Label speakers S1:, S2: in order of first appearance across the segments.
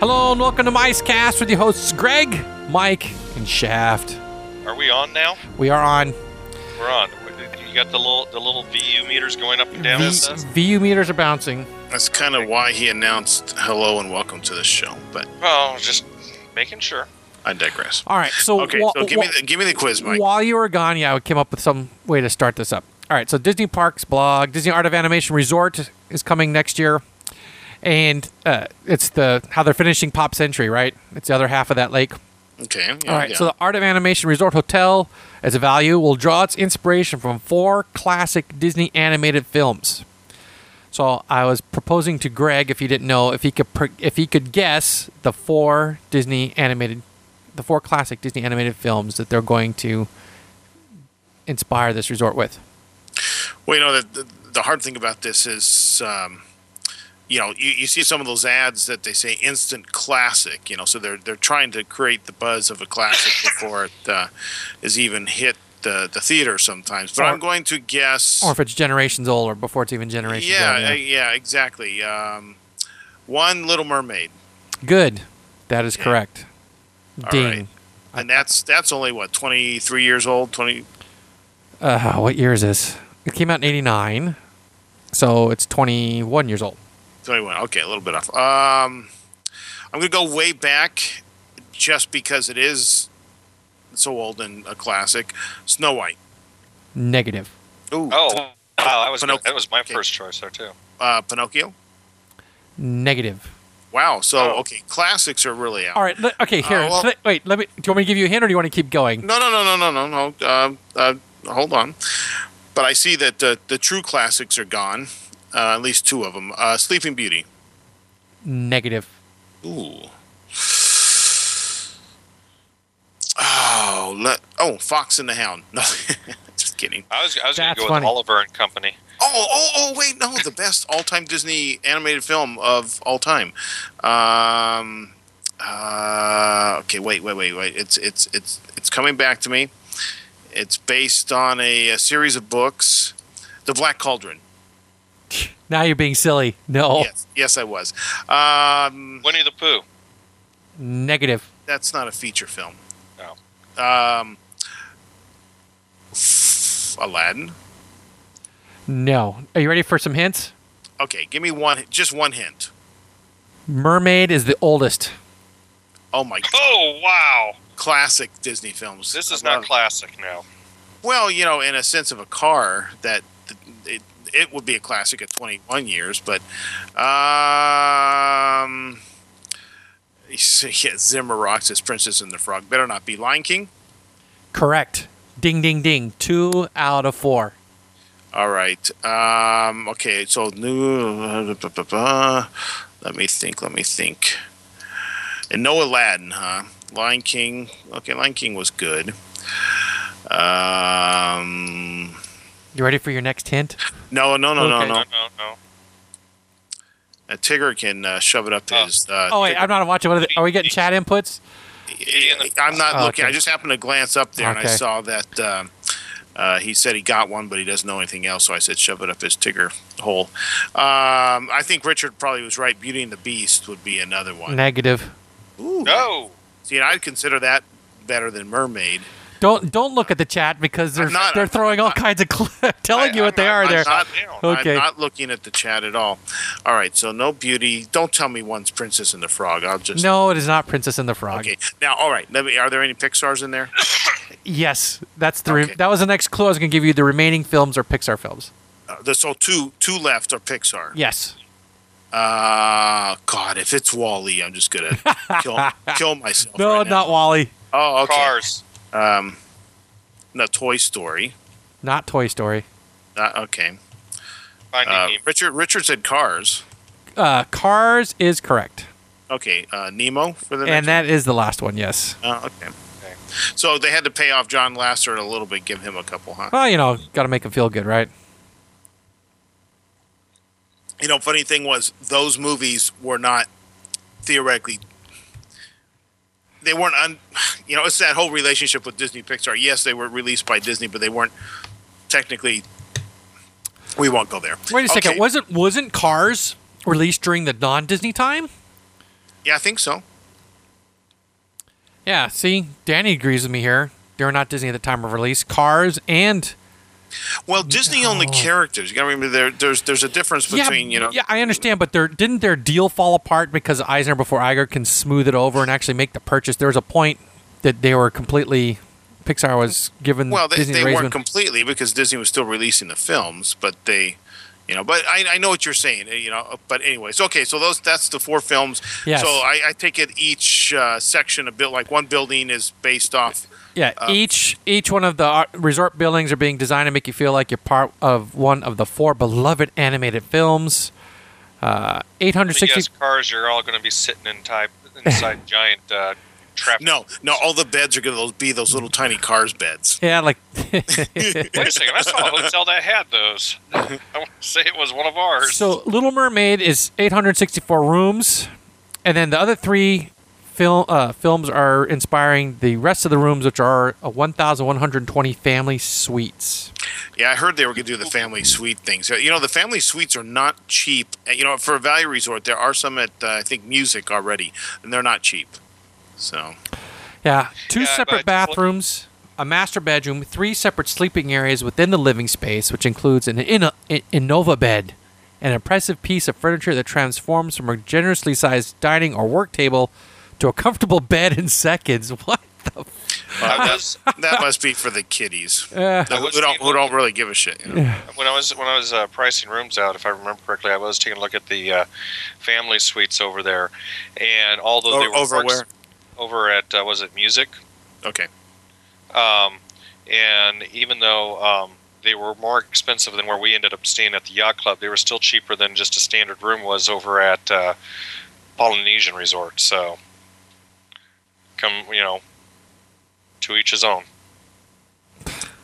S1: Hello and welcome to Micecast with your hosts Greg, Mike, and Shaft.
S2: Are we on now?
S1: We are on.
S2: We're on. You got the little the little VU meters going up and down.
S1: V-
S2: stuff?
S1: VU meters are bouncing.
S3: That's kind of why he announced hello and welcome to the show, but
S2: Well, just making sure.
S3: I digress.
S1: All right, so
S3: Okay,
S1: wha-
S3: so give me the give me the quiz, Mike.
S1: While you were gone, yeah, I came up with some way to start this up. All right, so Disney Parks blog, Disney Art of Animation Resort is coming next year, and uh, it's the how they're finishing Pop Century, right? It's the other half of that lake.
S3: Okay. yeah,
S1: All right,
S3: yeah.
S1: so the Art of Animation Resort Hotel as a value will draw its inspiration from four classic Disney animated films. So I was proposing to Greg, if he didn't know, if he could pr- if he could guess the four Disney animated, the four classic Disney animated films that they're going to inspire this resort with.
S3: well, you know the, the the hard thing about this is, um, you know, you, you see some of those ads that they say instant classic. You know, so they're they're trying to create the buzz of a classic before it uh, is even hit the the theater sometimes. But
S1: Or-
S3: I'm going to guess.
S1: Or if it's generations old, or before it's even generations
S3: yeah,
S1: old.
S3: uh, yeah, exactly. Um, one Little Mermaid,
S1: Good. That is correct.
S3: All
S1: Ding.
S3: right. and that's that's only what 23 years old. 20.
S1: Uh, what year is this? It came out in '89, so it's 21 years old.
S3: 21. Okay, a little bit off. Um, I'm gonna go way back, just because it is so old and a classic. Snow White.
S1: Negative.
S3: Ooh.
S2: Oh, wow, that was
S3: Pinoc-
S2: that was my
S3: okay.
S2: first choice there too.
S3: Uh, Pinocchio.
S1: Negative.
S3: Wow. So
S2: Oh.
S3: okay, classics are really out.
S1: All right. le- okay. Here.
S3: Uh, well-
S1: le- wait. Let me. Do you want me to give you a hint, or do you want to keep going?
S3: No, no, no, no, no, no, no. Uh, uh, hold on. But I see that the the true classics are gone. Uh, at least two of them. Uh, Sleeping Beauty.
S1: Negative.
S3: Ooh. Oh, let, oh, Fox and the Hound. No, just kidding.
S2: I was I was going to go with. Oliver and Company.
S3: Oh, oh, oh! Wait, no, the best all-time Disney animated film of all time. Um, uh, okay, wait, wait, wait, wait. It's it's it's it's coming back to me. It's based on a, a series of books. The Black Cauldron.
S1: Now you're being silly. No.
S3: Yes, yes, I was. Um,
S2: Winnie the Pooh.
S1: Negative.
S3: that's not a feature film.
S2: No.
S3: Um, Aladdin.
S1: No. Are you ready for some hints?
S3: Okay, give me one, just one hint.
S1: Mermaid is the oldest.
S3: Oh my god,
S2: Oh wow,
S3: classic Disney films.
S2: this is not classic now.
S3: Well, you know, in a sense of a car, that it, it would be a classic at 21 years, but um, yeah, Zimmer rocks as Princess and the Frog. Better not be Lion King.
S1: Correct. Ding, ding, ding. Two out of four.
S3: All right. Um, okay, so new. Let me think. Let me think. And no Aladdin, huh? Lion King. Okay, Lion King was good. Um,
S1: You ready for your next hint?
S3: no, no, no,
S1: Okay.
S3: no,
S2: No,
S3: no.
S2: no, no.
S3: Uh, Tigger can uh, shove it up
S2: Oh.
S3: his. Uh,
S1: Oh wait,
S3: Tigger-
S1: I'm not watching. What are, the, are we getting chat inputs?
S3: I'm not
S1: Oh,
S3: looking.
S1: okay.
S3: I just happened to glance up there and I saw that um, uh, he said he got one, but he doesn't know anything else. So I said, shove it up his Tigger hole. Um, I think Richard probably was right. Beauty and the Beast would be another one.
S1: Negative.
S3: Ooh.
S2: No.
S3: See, and I'd consider that better than Mermaid.
S1: Don't don't look at the chat because they're
S3: not-
S1: they're
S3: I'm
S1: throwing all kinds of cl- telling
S2: I-
S1: you what
S2: I'm
S1: they
S2: not-
S1: are
S2: I'm
S1: there.
S2: not-
S1: Okay.
S3: I'm not looking at the chat at all. All right, so no Beauty. Don't tell me one's Princess and the Frog. I'll just.
S1: No, it is not Princess and the Frog.
S3: Okay. Now, all right. Let me. Are there any Pixar's in there?
S1: Yes, that's the re-
S3: Okay.
S1: that was the next clue I was going to give you. The remaining films are Pixar films.
S3: Uh, there's so two two left are Pixar.
S1: Yes.
S3: Uh God, if it's WALL-E, I'm just gonna kill kill myself.
S1: No,
S3: right
S1: not WALL-E.
S3: Oh, okay.
S2: Cars.
S3: Um, no Toy Story.
S1: Not Toy Story.
S3: Uh, okay.
S2: Finding
S3: Uh,
S2: Nemo.
S3: Richard Richard said Cars.
S1: Uh, Cars is correct,
S3: Okay. Uh, Nemo for the next.
S1: and that is the last one. Yes.
S3: one? Oh, okay. So they had to pay off John Lasseter a little bit, give him a couple, huh?
S1: Well, you know, got to make him feel good, right?
S3: You know, funny thing was those movies were not theoretically. They weren't un. You know, it's that whole relationship with Disney Pixar. Yes, they were released by Disney, but they weren't technically. We won't go there.
S1: Wait a second.
S3: Okay.
S1: Wasn't wasn't Cars released during the non-Disney time?
S3: Yeah, I think so.
S1: Yeah, see, Danny agrees with me here. They were not Disney at the time of release. Cars and
S3: Well, Disney owned the characters. You got to remember there. There's there's a difference between
S1: yeah,
S3: you know.
S1: Yeah, I understand, but there didn't their deal fall apart because Eisner before Iger can smooth it over and actually make the purchase. There was a point that they were completely Pixar was given
S3: Well, they, they weren't completely because Disney was still releasing the films, but they, you know, but I, I know what you're saying, you know. But anyways, okay, so those that's the four films.
S1: Yes.
S3: So I, I take it each uh, section of built like one building is based off.
S1: Yeah,
S3: Uh,
S1: each each one of the resort buildings are being designed to make you feel like you're part of one of the four beloved animated films. Uh,
S2: I
S1: 860.
S2: guess cars are all going to be sitting in type inside giant uh, traffic.
S3: No, no, all the beds are going to be those little tiny cars beds.
S1: Yeah, like
S2: Wait a second. I saw a hotel that had those. I want to say it was one of ours.
S1: so. Little Mermaid is 864 rooms, and then the other three film uh, films are inspiring the rest of the rooms, which are uh, 1,120 family suites.
S3: Yeah, I heard they were going to do the family suite things. You know, the family suites are not cheap. Uh, You know, for a value resort, there are some at uh, I think Music already, and they're not cheap. So
S1: Yeah, two
S2: Yeah,
S1: separate bathrooms, a master bedroom, three separate sleeping areas within the living space, which includes an in- in- Innova bed, an impressive piece of furniture that transforms from a generously sized dining or work table to a comfortable bed in seconds. What the? F-
S3: uh, that, must be for the kiddies
S1: uh,
S3: who, who don't who don't really give a shit. You know?
S2: when I was when I was uh, pricing rooms out, if I remember correctly, I was taking a look at the uh, family suites over there, and although they were
S3: over
S2: more ex-
S3: where?
S2: over at uh, was it Music,
S3: Okay.
S2: um, and even though um, they were more expensive than where we ended up staying at the yacht club, they were still cheaper than just a standard room was over at uh, Polynesian Resort. So, come you know, to each his own.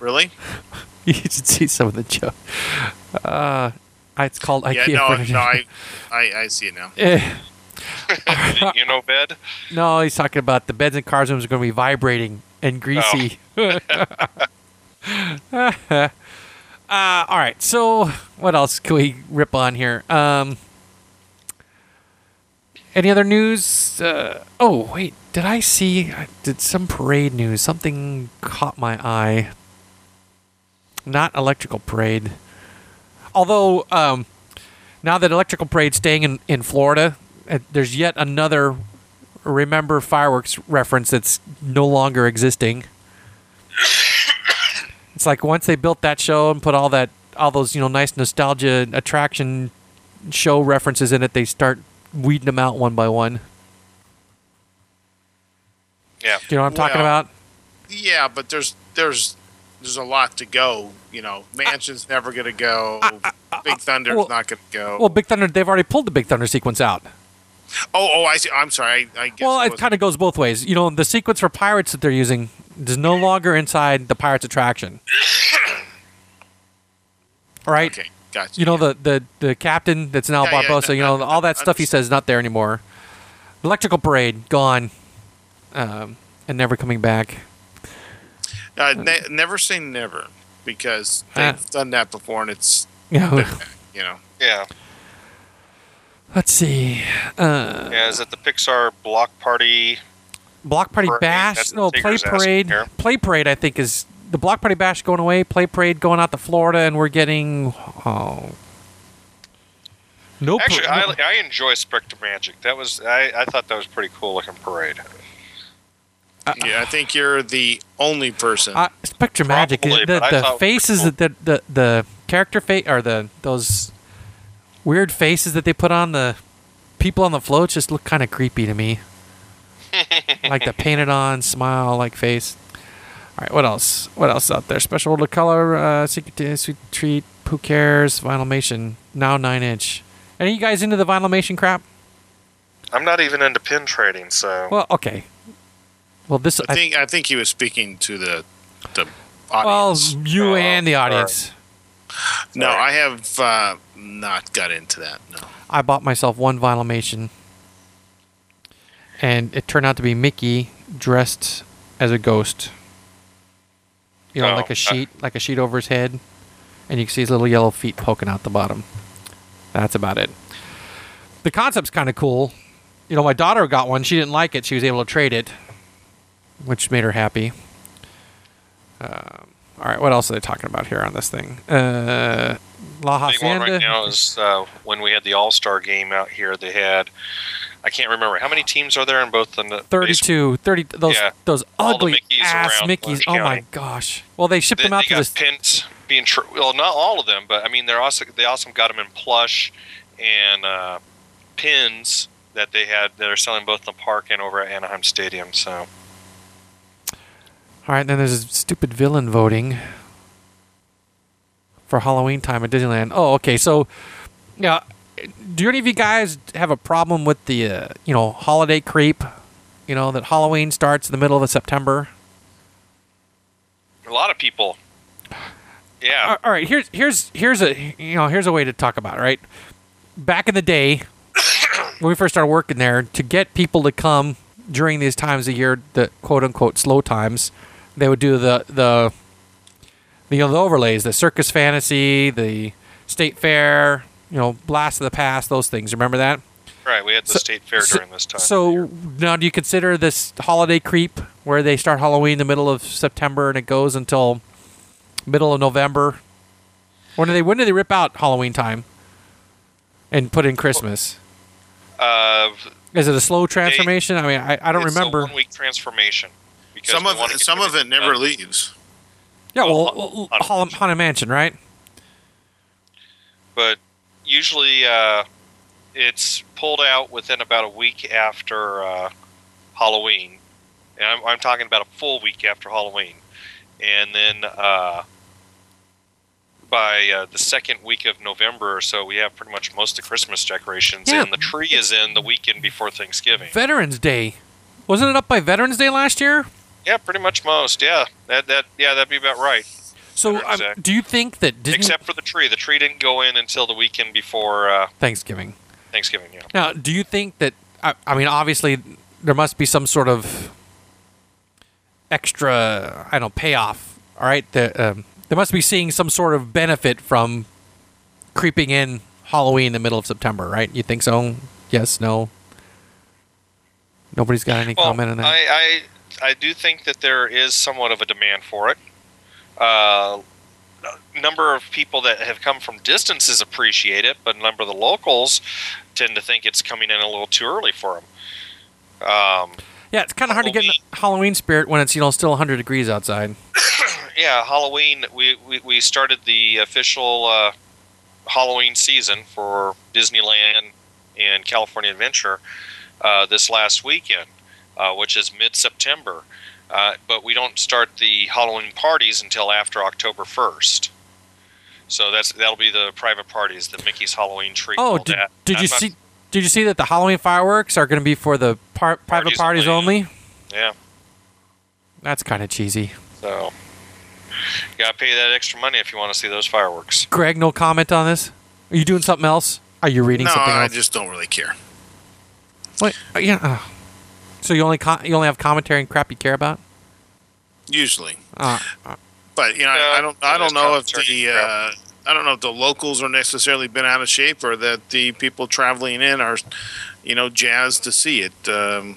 S3: Really?
S1: you should see some of the joke. Uh, it's called
S3: yeah.
S1: IKEA
S3: No.
S1: furniture.
S3: No. I, I I see it now.
S1: Eh,
S2: you know, bed.
S1: no, he's talking about the beds and cars rooms are going to be vibrating and greasy. uh, all right. So, what else can we rip on here? Um, any other news? Uh, oh, wait. Did I see? Did some parade news? Something caught my eye. Not electrical parade. Although, um, now that electrical parade's staying in, in Florida, uh, there's yet another remember fireworks reference that's no longer existing. it's like once they built that show and put all that all those you know nice nostalgia attraction show references in it, they start weeding them out one by one.
S2: Yeah.
S1: Do you know what I'm talking about?
S3: Yeah, but there's there's there's a lot to go. You know, Mansion's never going to go. Big Thunder's
S1: well-
S3: not going to go.
S1: Well, Big Thunder, they've already pulled the Big Thunder sequence out.
S3: oh, oh, I see. I'm sorry. I, I guess
S1: Well,
S3: I
S1: it kind of goes both ways. You know, the sequence for pirates that they're using is no longer inside the pirates attraction. Right?
S3: Okay, gotcha.
S1: You know the, the the captain that's now
S3: Yeah, yeah,
S1: Barbossa.
S3: no,
S1: you know
S3: no,
S1: all that
S3: no,
S1: stuff he says is not there anymore. Electrical parade gone, um, and never coming back.
S3: Uh, ne- never say never because they've
S1: Ah.
S3: done that before, and it's
S1: Yeah.
S3: you know.
S2: Yeah.
S1: Let's see. Uh,
S2: Yeah. Is it the Pixar Block Party?
S1: Block Party
S2: Parade,
S1: Bash.
S2: that's
S1: No, Play Parade. Play Parade. I think is the Block Party Bash going away. Play Parade going out to Florida, and we're getting oh. Nope.
S2: Actually, I, I enjoy SpectroMagic. That was I, I thought that was pretty cool looking parade.
S3: Yeah, I think you're the only person.
S1: Uh, SpectroMagic.
S2: Probably,
S1: the the
S2: thought-
S1: faces that the, the the character face or the those weird faces that they put on the people on the floats just look kind of creepy to me. like the painted on smile like face. All right, what else? What else out there? Special order color, uh, secret to sweet treat. Who cares? Vinylmation now nine inch. Any of you guys into the Vinylmation crap?
S2: I'm not even into pin trading, so
S1: Well, okay. Well, this
S3: I think I think he was speaking to the the audience.
S1: well, you
S2: Oh,
S1: and the
S2: all
S1: audience.
S3: no,
S2: sorry.
S3: I have uh, not got into that. No.
S1: I bought myself one Vinylmation, and it turned out to be Mickey dressed as a ghost. You know,
S2: Oh,
S1: like a
S2: uh.
S1: sheet, like a sheet over his head, and you can see his little yellow feet poking out the bottom. That's about it. The concept's kind of cool. you know, my daughter got one. She didn't like it. She was able to trade it, which made her happy. Um, all right, what else are they talking about here on this thing? Uh, La
S2: Big one right now is uh, when we had the All Star game out here. They had, I can't remember how many teams are there in both the baseball
S1: 32, 30, those
S2: Yeah.
S1: those ugly
S2: Mickeys
S1: ass Mickeys. Oh my gosh. Well, they shipped
S2: They,
S1: them out to this.
S2: pins being tr- well, not all of them, but I mean, they're also they also got them in plush and uh, pins that they had that are selling both in the park and over at Anaheim Stadium. So
S1: All right, then there's this stupid villain voting for Halloween time at Disneyland. Oh, okay. So, yeah, do any of you guys have a problem with the uh, you know holiday creep? You know that Halloween starts in the middle of September.
S2: a lot of people, yeah,
S1: All- all right, here's here's here's a you know here's a way to talk about it. Right, back in the day when we first started working there, to get people to come during these times of year, the quote unquote slow times, they would do the the the, you know, the overlays, the circus fantasy, the state fair, you know, blast of the past, those things. Remember that?
S2: right. We had the
S1: So-
S2: state fair during this time.
S1: So now, do you consider this holiday creep where they start Halloween in the middle of September and it goes until middle of November? When do they when do they rip out Halloween time and put in Christmas?
S2: uh,
S1: Is it a slow transformation? I mean, I, I don't
S2: it's
S1: remember.
S2: a one week transformation. Because
S3: Some of it, some of it never
S2: done.
S3: leaves.
S1: Yeah, well,
S2: Well,
S1: well,
S2: Haunted
S1: Hall- Haunted Mansion, right?
S2: but usually uh, it's pulled out within about a week after uh, Halloween, and I'm, I'm talking about a full week after Halloween, and then uh, by uh, the second week of November or so, we have pretty much most of the Christmas decorations,
S1: Yeah.
S2: and the tree is in the weekend before Thanksgiving.
S1: Veterans Day. Wasn't it up by Veterans Day last year?
S2: Yeah, pretty much most. Yeah, that that yeah, that'd be about right.
S1: So, um, do you think that Disney
S2: Except for the tree, the tree didn't go in until the weekend before uh,
S1: Thanksgiving?
S2: Thanksgiving. Yeah.
S1: Now, do you think that? I, I mean, obviously, there must be some sort of extra, I don't know, payoff. All right, the, um, they must be seeing some sort of benefit from creeping in Halloween in the middle of September, right? You think so? Yes, no. Nobody's got any
S2: Well,
S1: comment on that.
S2: I, I I do think that there is somewhat of a demand for it. Uh, a number of people that have come from distances appreciate it, but a number of the locals tend to think it's coming in a little too early for them. Um,
S1: yeah, it's kind of hard to get in the Halloween spirit when it's you know still 100 degrees outside.
S2: yeah, Halloween. We, we, we started the official uh, Halloween season for Disneyland and California Adventure uh, this last weekend, uh, which is mid September. Uh, but we don't start the Halloween parties until after October first. So that's that'll be the private parties, the Mickey's Halloween tree.
S1: Oh, did,
S2: that.
S1: did you
S2: not-
S1: see? Did you see that the Halloween fireworks are going to be for the par- private parties
S2: Parties only,
S1: only?
S2: Yeah.
S1: That's kind of cheesy.
S2: So you gotta pay that extra money if you want to see those fireworks.
S1: Greg, no comment on this. Are you doing something else? Are you reading
S3: No,
S1: something
S3: I
S1: else?
S3: just don't really care.
S1: Wait, uh, yeah. uh. So you only co- you only have commentary and crap you care about?
S3: Usually,
S1: Uh,
S3: but you know, I, I don't. I don't know if the. Uh, I don't know if the locals are necessarily been out of shape, or that the people traveling in are, you know, jazzed to see it. Um,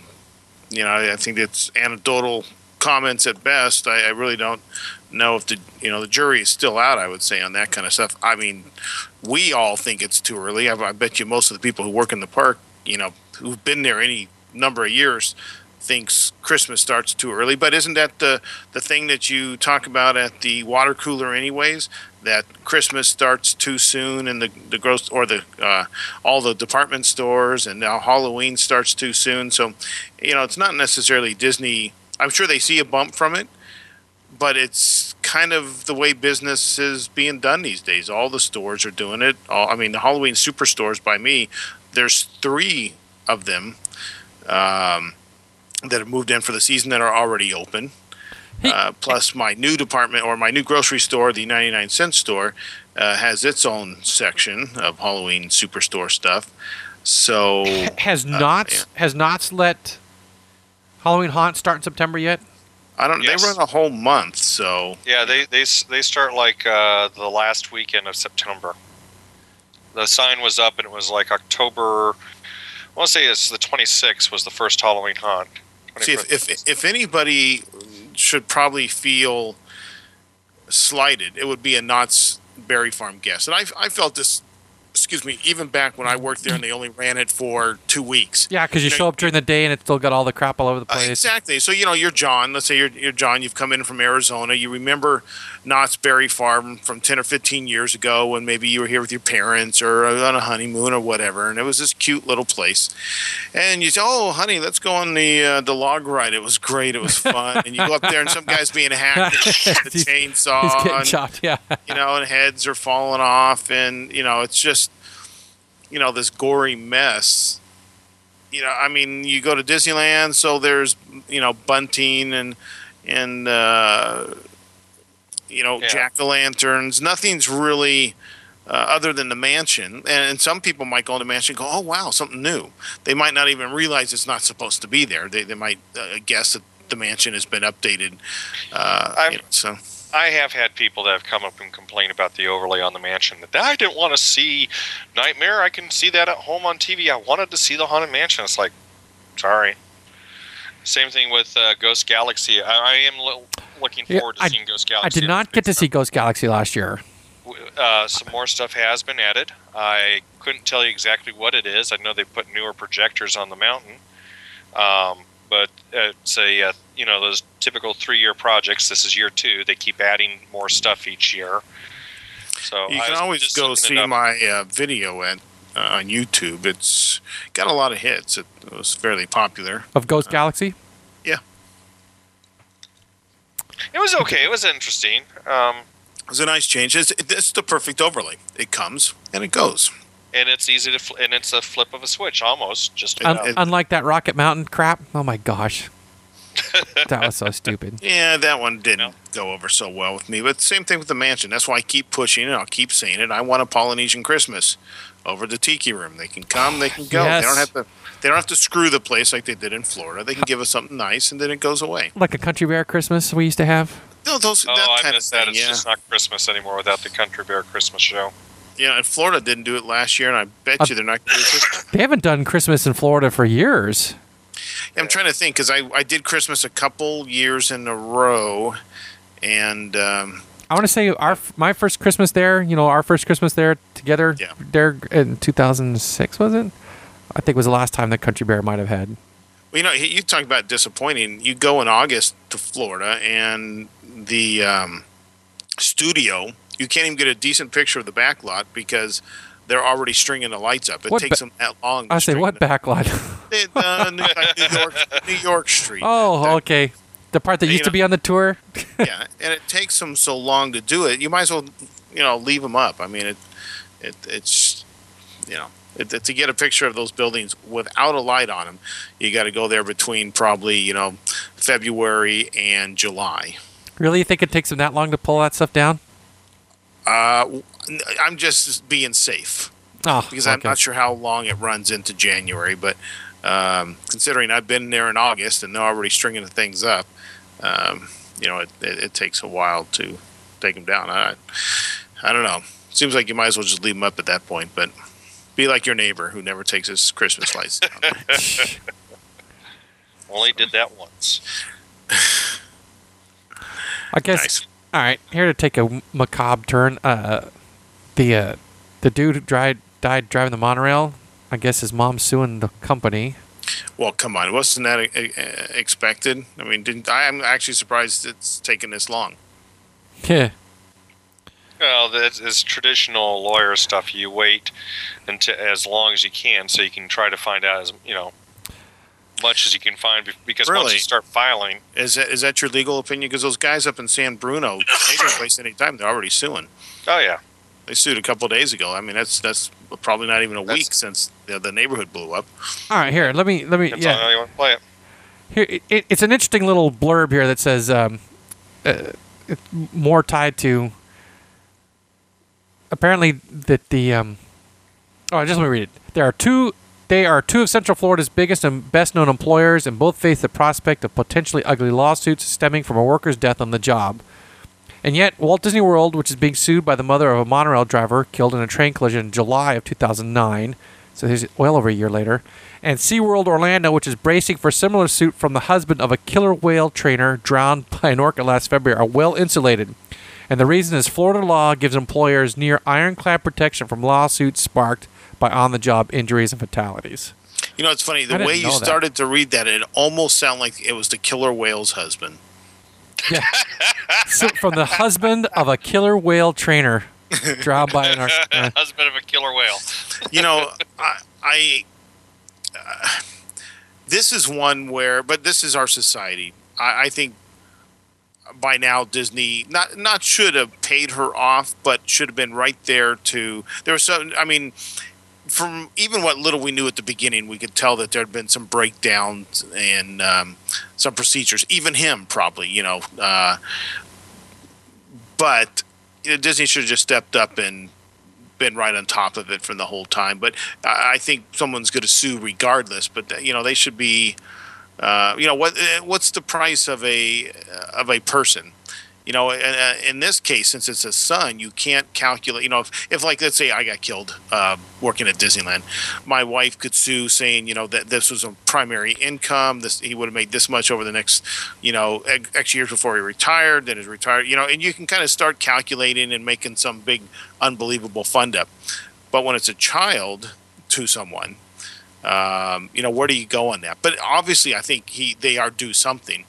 S3: you know, I, I think it's anecdotal comments at best. I, I really don't know if the you know the jury is still out. I would say on that kind of stuff. I mean, we all think it's too early. I, I bet you most of the people who work in the park, you know, who've been there any number of years, thinks Christmas starts too early. But isn't that the the thing that you talk about at the water cooler, anyways? That Christmas starts too soon, and the the gross or the uh, all the department stores, and now Halloween starts too soon. So, you know, it's not necessarily Disney. I'm sure they see a bump from it, but it's kind of the way business is being done these days. All the stores are doing it. All, I mean, the Halloween superstores by me, there's three of them um, that have moved in for the season that are already open.
S1: Hey-
S3: Uh, plus, my new department or my new grocery store, the 99 cent store, uh, has its own section of Halloween superstore stuff. So,
S1: has
S3: Uh,
S1: Knott's
S3: yeah.
S1: has Knott's let Halloween Haunt start in September yet?
S3: I don't.
S2: Yes.
S3: They run a whole month, so
S2: Yeah, they they they start like uh, the last weekend of September. The sign was up, and it was like October. I want to say it's the 26th was the first Halloween haunt.
S3: See, if, if if anybody should probably feel slighted, it would be a Knott's Berry Farm guest, and I I felt this. Excuse me. Even back when I worked there, and they only ran it for two weeks.
S1: Yeah, because you
S3: know,
S1: show up during the day and it's still got all the crap all over the
S3: Uh,
S1: place.
S3: exactly. So you know, you're John. Let's say you're, you're John. You've come in from Arizona. You remember Knott's Berry Farm from ten or fifteen years ago, when maybe you were here with your parents or on a honeymoon or whatever, and it was this cute little place. And you say, "Oh, honey, let's go on the uh, the log ride. It was great. It was fun." and you go up there, and some guy's being hacked with a
S1: He's-
S3: chainsaw.
S1: He's getting
S3: and-
S1: chopped. Yeah.
S3: you know, and heads are falling off, and you know, it's just, you know, this gory mess. You know, I mean, you go to Disneyland, so there's, you know, bunting and and uh, you know,
S2: Yeah.
S3: jack o' lanterns. Nothing's really. Uh, other than the mansion, and, and some people might go in the mansion and go, "Oh wow, something new." They might not even realize it's not supposed to be there. They, they might uh, guess that the mansion has been updated. Uh, you know, so
S2: I have had people that have come up and complain about the overlay on the mansion. That I didn't want to see Nightmare. I can see that at home on TV. I wanted to see the Haunted Mansion. It's like, sorry. Same thing with uh, Ghost Galaxy. I, I am lo- looking
S1: Yeah,
S2: forward to
S1: I-
S2: seeing Ghost Galaxy.
S1: I did not get to see Ghost Galaxy last year.
S2: Uh, some more stuff has been added. I couldn't tell you exactly what it is. I know they put newer projectors on the mountain, um, but it's a uh, you know those typical three-year projects. This is year two. They keep adding more stuff each year. So
S3: You
S2: I
S3: can
S2: was
S3: always go see my uh, video at uh, on YouTube. It's got a lot of hits. It was fairly popular.
S1: Of Ghost Galaxy? Yeah.
S2: It was okay. It was interesting. Um,
S3: It was a nice change. It's, it's the perfect overlay. It comes and it goes.
S2: And it's easy to fl- and it's a flip of a switch almost. Just
S3: And-
S2: about.
S3: and-
S1: Unlike that Rocket Mountain crap. Oh my gosh. that was so stupid.
S3: Yeah, that one didn't
S2: No.
S3: go over so well with me. But same thing with the mansion. That's why I keep pushing it. I'll keep saying it. I want a Polynesian Christmas over the Tiki Room. They can come. They can go.
S1: Yes.
S3: They don't have to. They don't have to screw the place like they did in Florida. They can give us something nice, and then it goes away.
S1: Like a Country Bear Christmas we used to have.
S3: No, those
S2: oh,
S3: that
S2: I
S3: kind of
S2: that.
S3: thing.
S2: It's
S3: Yeah,
S2: just not Christmas anymore without the Country Bear Christmas show.
S3: Yeah. And Florida didn't do it last year, and I bet
S1: Uh,
S3: you they're not going to do it.
S1: They haven't done Christmas in Florida for years.
S3: I'm trying to think because I, I did Christmas a couple years in a row, and um,
S1: I want to say our my first Christmas there, you know, our first Christmas there together
S3: Yeah.
S1: there in 2006 was it? I think it was the last time that Country Bear might have had.
S3: well, you know, you talk about disappointing. You go in August to Florida, and the um, studio, you can't even get a decent picture of the back lot because they're already stringing the lights up. It
S1: What
S3: takes
S1: ba-
S3: them that long. to
S1: I say what backlot?
S3: It, uh, New, like New York, New York Street.
S1: oh,
S3: That-
S1: okay. The part that used to be on the tour.
S3: yeah, and it takes them so long to do it. You might as well, you know, leave them up. I mean, it, it, it's, you know, it, to get a picture of those buildings without a light on them, you got to go there between probably you know February and July.
S1: Really, you think it takes them that long to pull that stuff down?
S3: Uh, I'm just being safe
S1: Oh,
S3: because I'm not sure how long it runs into January, but um, considering I've been there in August and they're already stringing the things up, um, you know, it, it, it takes a while to take them down. I, I don't know. Seems like you might as well just leave them up at that point, but be like your neighbor who never takes his Christmas lights down.
S2: Only did that once.
S1: I guess.
S3: nice.
S1: All right, here to take a macabre turn. Uh, the uh, the dude who died died driving the monorail. I guess his mom's suing the company.
S3: Well, come on, wasn't that uh, uh, expected? I mean, didn't I'm actually surprised it's taken this long.
S1: Yeah.
S2: Well, that's is traditional lawyer stuff. You wait until as long as you can, so you can try to find out as you know much as you can find. be- Because once you start filing,
S3: Is that is that your legal opinion? Because those guys up in San Bruno, they don't waste any time. They're already suing.
S2: oh yeah,
S3: They sued a couple days ago. I mean, that's that's probably not even a
S2: That's-
S3: week since the, the neighborhood blew up.
S1: All right, here. Let me let me.
S2: depends
S1: Yeah.
S2: how you want to play it.
S1: Here, it- it, it's an interesting little blurb here that says um, uh, it's more tied to apparently that the um, oh, just let me read it. There are two. They are two of Central Florida's biggest and best-known employers, and both face the prospect of potentially ugly lawsuits stemming from a worker's death on the job. And yet, Walt Disney World, which is being sued by the mother of a monorail driver killed in a train collision in July of 2009, So he's well over a year later. And SeaWorld Orlando, which is bracing for similar suit from the husband of a killer whale trainer drowned by an orca last February, are well insulated. And the reason is Florida law gives employers near ironclad protection from lawsuits sparked by on the job injuries and fatalities.
S3: You know, it's funny. The way you
S1: know that.
S3: started to read that, it almost sounded like it was the killer whale's husband.
S1: Yeah. So from the husband of a killer whale trainer drowned by an orca.
S2: Husband of a killer whale.
S3: You know, I, I uh, this is one where, but this is our society. I, I think by now Disney not not should have paid her off, but should have been right there to. There was some. I mean, from even what little we knew at the beginning, we could tell that there had been some breakdowns and um, some procedures. Even him, probably, you know. Uh, but you know, Disney should have just stepped up and been right on top of it from the whole time. But I think someone's going to sue regardless. But you know, they should be. Uh, you know what? uh, What's the price of a of a person? You know, in, uh, this case, since it's a son, you can't calculate. You know, if, if like let's say I got killed uh, working at Disneyland, my wife could sue saying, you know, that this was a primary income. This he would have made this much over the next, you know, X years before he retired. Then he's retired. You know, and you can kind of start calculating and making some big, unbelievable fund up. But when it's a child to someone, um, you know, where do you go on that? But obviously, I think he they are due something.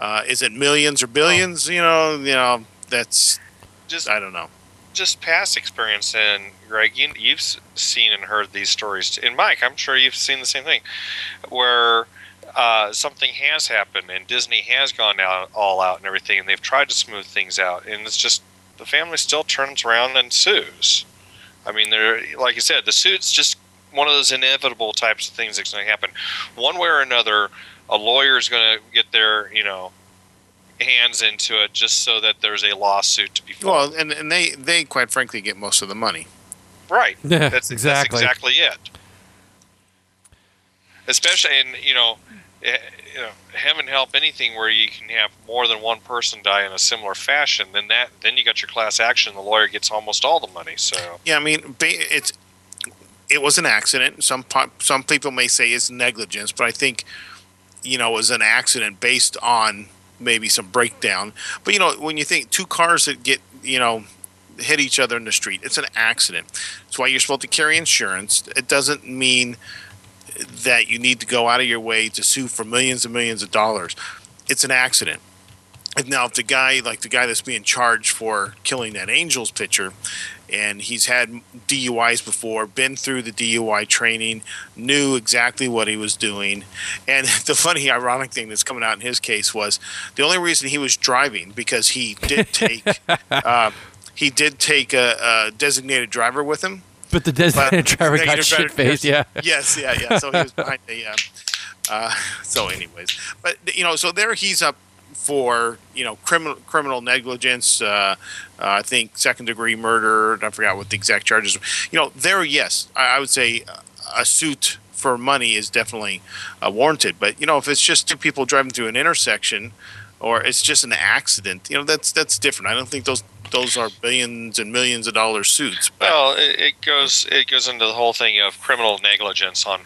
S3: Uh, is it millions or billions? You know, you know, that's
S2: Just
S3: I don't know.
S2: just past experience and Greg, you, you've seen and heard these stories. And Mike, I'm sure you've seen the same thing, where uh, something has happened and Disney has gone out all out and everything, and they've tried to smooth things out, and it's just the family still turns around and sues. I mean, they're like you said, the suit's just one of those inevitable types of things that's going to happen. One way or another, a lawyer is going to get their you know hands into it just so that there's a lawsuit to be filed.
S3: Well, and and they they quite frankly get most of the money.
S2: Right.
S1: Yeah,
S2: That's
S1: exactly.
S2: That's exactly it. Especially in you know, eh, you know, heaven help anything where you can have more than one person die in a similar fashion. Then that then you got your class action. The lawyer gets almost all the money. So
S3: Yeah, I mean, it's it was an accident. Some some people may say it's negligence, but I think you know it was an accident based on maybe some breakdown. But you know, when you think two cars that get you know hit each other in the street, it's an accident. That's why you're supposed to carry insurance. It doesn't mean that you need to go out of your way to sue for millions and millions of dollars. It's an accident. And now, if the guy, like the guy that's being charged for killing that Angels pitcher, and he's had DUIs before, been through the DUI training, knew exactly what he was doing. And the funny, ironic thing that's coming out in his case was the only reason he was driving because he did take uh, he did take a, a designated driver with him.
S1: But the designated driver got shit faced. Yeah.
S3: Yes, yeah, yeah. So he was behind the. Um, uh, so, anyways, but you know, so there he's up for you know criminal criminal negligence. Uh, uh, I think second degree murder. I forgot what the exact charges. Were. You know, there, yes, I, I would say a suit for money is definitely uh, warranted. But you know, if it's just two people driving through an intersection, or it's just an accident, you know, that's that's different. I don't think those those are billions and millions of dollar suits. But,
S2: well, it, it goes it goes into the whole thing of criminal negligence on.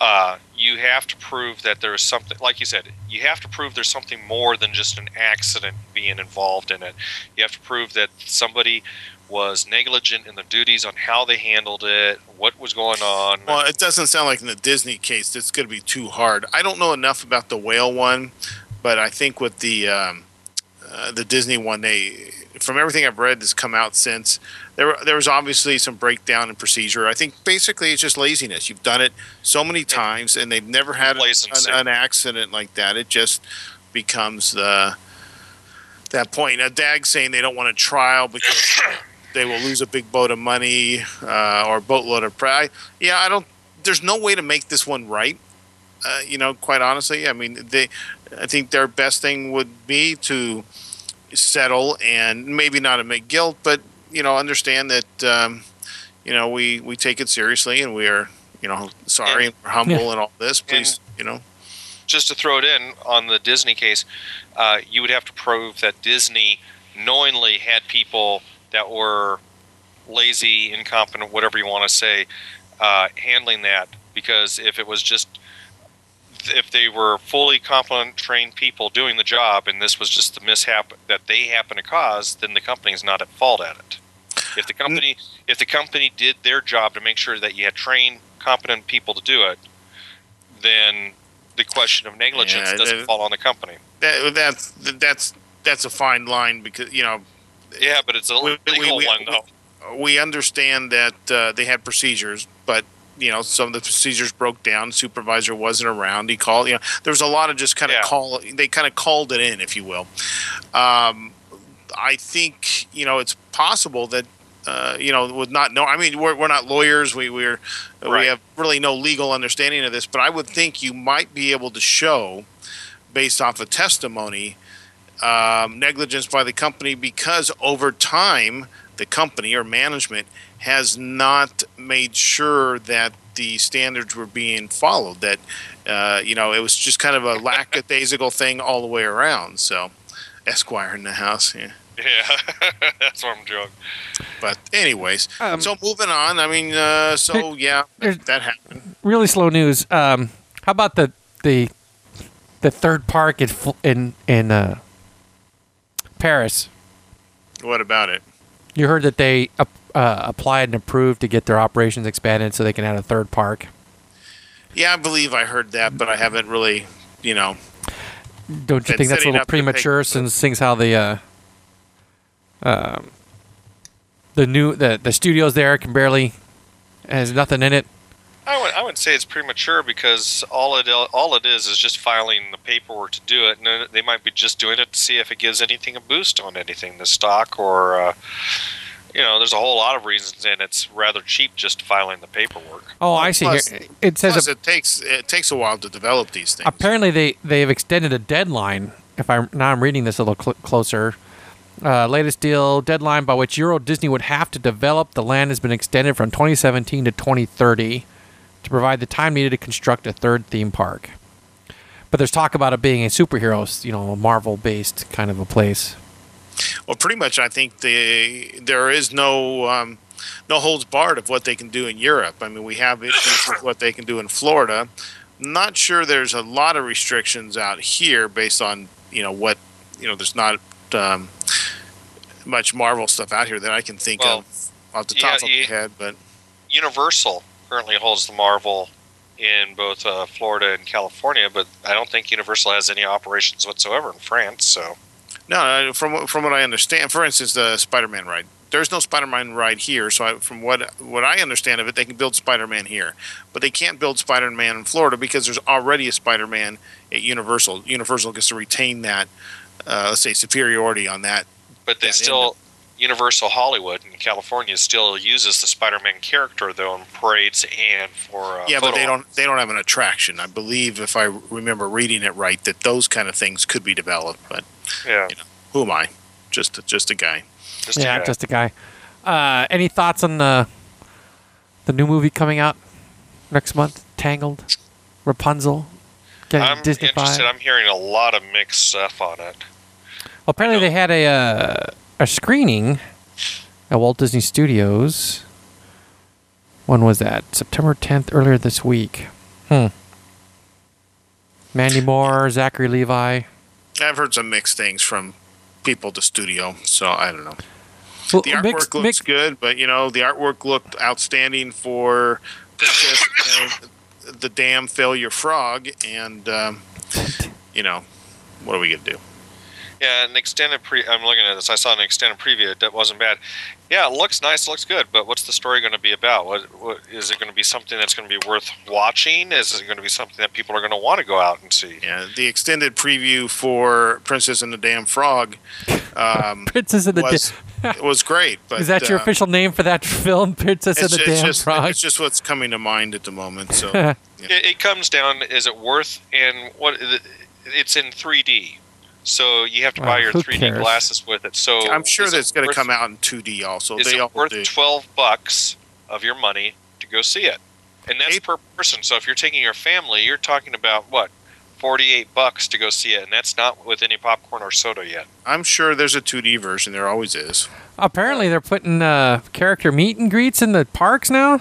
S2: Uh, you have to prove that there is something, like you said, you have to prove there's something more than just an accident being involved in it. You have to prove that somebody was negligent in the duties on how they handled it, what was going on.
S3: Well, it doesn't sound like in the Disney case it's going to be too hard. I don't know enough about the whale one, but I think with the um, uh, the Disney one, they from everything I've read that's come out since there there was obviously some breakdown in procedure. I think basically it's just laziness. You've done it so many times, and they've never had an, an accident like that. It just becomes the that point. Now, Dag's saying they don't want a trial because they will lose a big boat of money uh, or a boatload of pride. Yeah, I don't. There's no way to make this one right. Uh, you know, quite honestly, I mean, they. I think their best thing would be to settle and maybe not admit guilt, but you know, understand that um, you know we we take it seriously and we are you know sorry and we're humble
S1: Yeah.
S3: and all this. Please, you know.
S2: just to throw it in on the Disney case, uh, you would have to prove that Disney knowingly had people that were lazy, incompetent, whatever you want to say, uh, handling that because if it was just if they were fully competent trained people doing the job and this was just the mishap that they happen to cause then the company is not at fault at it. If the company if the company did their job to make sure that you had trained competent people to do it then the question of negligence
S3: Yeah,
S2: doesn't
S3: that-
S2: fall on the company.
S3: That, that's that's that's a fine line because you know
S2: yeah but it's a
S3: We- we-
S2: legal
S3: we-
S2: one though.
S3: we understand that uh, they had procedures, but you know some of the procedures broke down. Supervisor wasn't around. He called. You know, there was a lot of just kind of
S2: Yeah.
S3: call. They kind of called it in, if you will. Um, I think you know it's possible that. Uh, you know, with not no, I mean, we're, we're not lawyers. We we're we have really no legal understanding of this. But I would think you might be able to show, based off of testimony, um, negligence by the company because over time the company or management has not made sure that the standards were being followed. That uh, you know it was just kind of a lackadaisical thing all the way around. So, Esquire in the house. Yeah.
S2: yeah that's what i'm doing
S3: But anyways,
S1: Um,
S3: so moving on. I mean, uh, so yeah,
S1: There's-
S3: that happened.
S1: really slow news. Um, how about the the the third park in in in uh, Paris?
S3: What about it?
S1: You heard that they uh, uh, applied and approved to get their operations expanded so they can add a third park.
S3: Yeah, I believe I heard that, but I haven't really, you know.
S1: Don't you think that's a little premature since things how the uh, um, the new the the studios there can barely has nothing in it.
S2: I would, I would say it's premature because all it all it is is just filing the paperwork to do it, and they might be just doing it to see if it gives anything a boost on anything, the stock or, uh, you know, there's a whole lot of reasons, and it's rather cheap just filing the paperwork.
S1: Oh, I see.
S3: plus-
S1: It says
S3: Plus,
S1: a-
S3: it takes it takes a while to develop these things.
S1: apparently they they have extended a deadline. If I now I'm reading this a little cl- closer. Uh, latest deal deadline by which Euro Disney would have to develop the land has been extended from 2017 to 2030 to provide the time needed to construct a third theme park. But there's talk about it being a superhero, you know, Marvel-based kind of a place.
S3: Well, pretty much, I think the there is no um, no holds barred of what they can do in Europe. I mean, we have issues with what they can do in Florida. Not sure there's a lot of restrictions out here based on you know what you know. There's not um, much Marvel stuff out here that I can think
S2: Well,
S3: of off the
S2: yeah,
S3: top of my head, but
S2: Universal currently holds the Marvel in both uh, Florida and California, but I don't think Universal has any operations whatsoever in France. So
S3: No, from what- from what I understand, for instance, the Spider-Man ride. There's no Spider-Man ride here, so I, from what what I understand of it, they can build Spider-Man here, but they can't build Spider-Man in Florida because there's already a Spider-Man at Universal. Universal gets to retain that, uh, let's say, superiority on that.
S2: but they
S3: That
S2: still Universal Hollywood in California still uses the Spider-Man character though in parades and for uh,
S3: yeah, but they don't they don't have an attraction. I believe, if I remember reading it right, that those kind of things could be developed. But
S2: Yeah,
S3: who am I? Just a, just a guy.
S2: just
S1: yeah,
S2: yeah,
S1: just a guy. Uh, any thoughts on the the new movie coming out next month? Tangled, Rapunzel,
S2: I'm
S1: Disney
S2: interested. I'm hearing a lot of mixed stuff on it.
S1: Well, apparently they had a uh, a screening at Walt Disney Studios. When was that? September 10th, earlier this week. Hmm. Mandy Moore, Zachary Levi.
S3: I've heard some mixed things from people at the studio, so I don't know.
S1: Well,
S3: The artwork
S1: mixed-
S3: looks
S1: mixed-
S3: good, but you know the artwork looked outstanding for Princess the Damn Failure Frog, and um, you know what are we gonna do?
S2: Yeah, an extended pre. I'm looking at this. I saw an extended preview. That wasn't bad. Yeah, it looks nice. It looks good. But what's the story going to be about? What, what is it going to be? Something that's going to be worth watching? Is it going to be something that people are going to want to go out and see?
S3: Yeah, the extended preview for Princess and the Damn Frog um,
S1: Princess and the
S3: was
S1: Da-
S3: was great. But
S1: Is that your
S3: uh,
S1: official name for that film, Princess and the
S3: it's
S1: Damn
S3: just
S1: Frog?
S3: it's just what's coming to mind at the moment. So
S2: It, it comes down. Is it worth? And what? It's in 3D, so you have to buy
S1: Well,
S2: your 3D
S1: cares?
S2: glasses with it. So
S3: I'm sure
S2: is
S3: that it's going to come out in 2D also.
S2: Is
S3: they
S2: it
S3: all
S2: worth
S3: do.
S2: 12 bucks of your money to go see it? And that's
S3: Eight-
S2: per person. So if you're taking your family, you're talking about what? 48 bucks to go see it, and that's not with any popcorn or soda yet.
S3: I'm sure there's a 2D version. There always is.
S1: Apparently they're putting uh, character meet and greets in the parks now.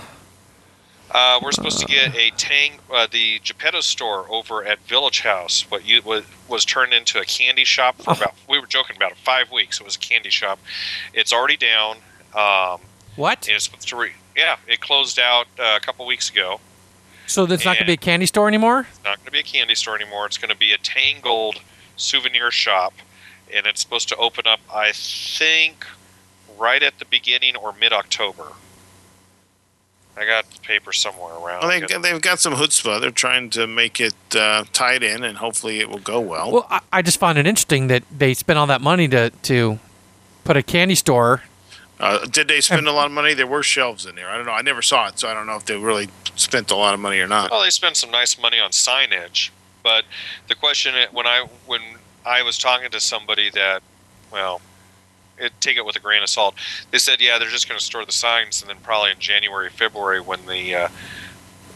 S2: Uh, we're supposed to get a Tang, uh, the Geppetto store over at Village Haus. What you was, was turned into a candy shop for
S1: Oh.
S2: about. We were joking about it. Five weeks. It was a candy shop. It's already down. Um,
S1: What?
S2: it's supposed to. Re- yeah, it closed out uh, a couple weeks ago.
S1: So that's not going to be a candy store anymore?
S2: It's not going to be a candy store anymore. It's going to be a Tangled souvenir shop, and it's supposed to open up. I think right at the beginning or mid October. I got the paper somewhere around.
S3: Well, they, they've got some chutzpah. They're trying to make it uh, tied in, and hopefully it will go well.
S1: Well, I, I just found it interesting that they spent all that money to to put a candy store.
S3: Uh, did they spend a lot of money? There were shelves in there. I don't know. I never saw it, so I don't know if they really spent a lot of money or not.
S2: Well, they spent some nice money on signage, but the question when I when I was talking to somebody that, well, it, take it with a grain of salt. They said, yeah, they're just going to store the signs, and then probably in January, February, when the uh,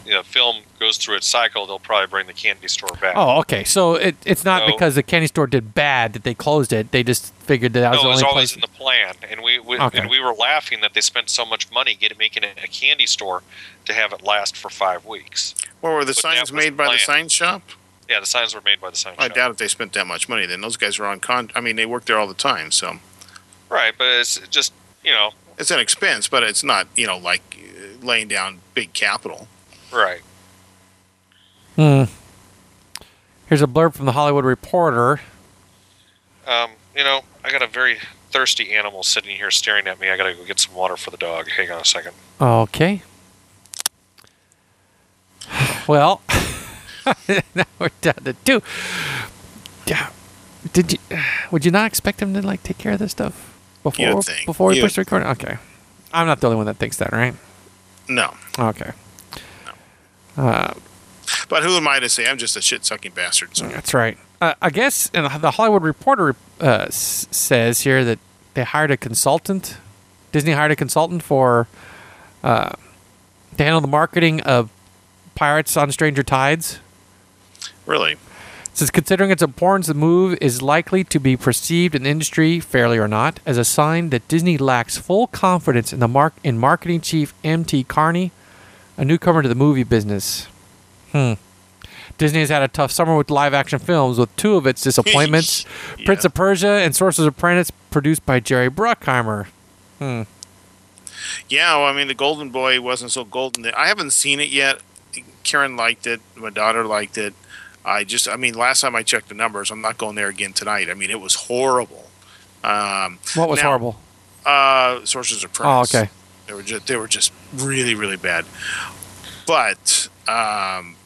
S2: you know, film goes through its cycle, they'll probably bring the candy store back.
S1: Oh, okay. So it, it's not
S2: No.
S1: because the candy store did bad that they closed it. They just figured that, that was
S2: no,
S1: the
S2: it was
S1: only
S2: always
S1: place.
S2: in the plan, and we, we
S1: Okay.
S2: and we were laughing that they spent so much money getting making it a candy store to have it last for five weeks.
S3: Well, were the
S2: But
S3: signs made
S2: the
S3: by the sign shop?
S2: Yeah, the signs were made by the sign shop.
S3: I
S2: shop.
S3: doubt if they spent that much money. Then those guys are on con. I mean, they work there all the time, so
S2: Right, but it's just you know
S3: it's an expense, but it's not you know like uh, laying down big capital.
S2: right.
S1: Hmm. Here's a blurb from the Hollywood Reporter.
S2: Um, you know, I got a very thirsty animal sitting here staring at me. I gotta go get some water for the dog. Hang on a second.
S1: Okay. Well, now we're down to two. Yeah. Did you? Would you not expect him to like take care of this stuff before before we
S3: You'd
S1: push the record? Okay. I'm not the only one that thinks that, right?
S3: No,
S1: Okay. Uh,
S3: but who am I to say? I'm just a shit sucking bastard. So
S1: That's right. Uh, I guess and the Hollywood Reporter uh, s- says here that they hired a consultant. Disney hired a consultant for uh, to handle the marketing of Pirates on Stranger Tides.
S3: really,
S1: Says considering its importance, the move is likely to be perceived in the industry, fairly or not, as a sign that Disney lacks full confidence in the mark in marketing chief M.T. Carney, a newcomer to the movie business. Hmm. Disney has had a tough summer with live action films, with two of its disappointments
S3: Yeah.
S1: Prince of Persia and Sorcerer's Apprentice, produced by Jerry Bruckheimer. Hmm.
S3: yeah. Well, I mean, the Golden Boy wasn't so golden. I haven't seen it yet. Karen liked it. My daughter liked it. I just, I mean, last time I checked the numbers, I'm not going there again tonight. I mean, it was horrible. Um,
S1: What was
S3: Now-
S1: horrible?
S3: uh, Sorcerer's
S1: Oh, okay.
S3: They were just they were just really really bad. But um,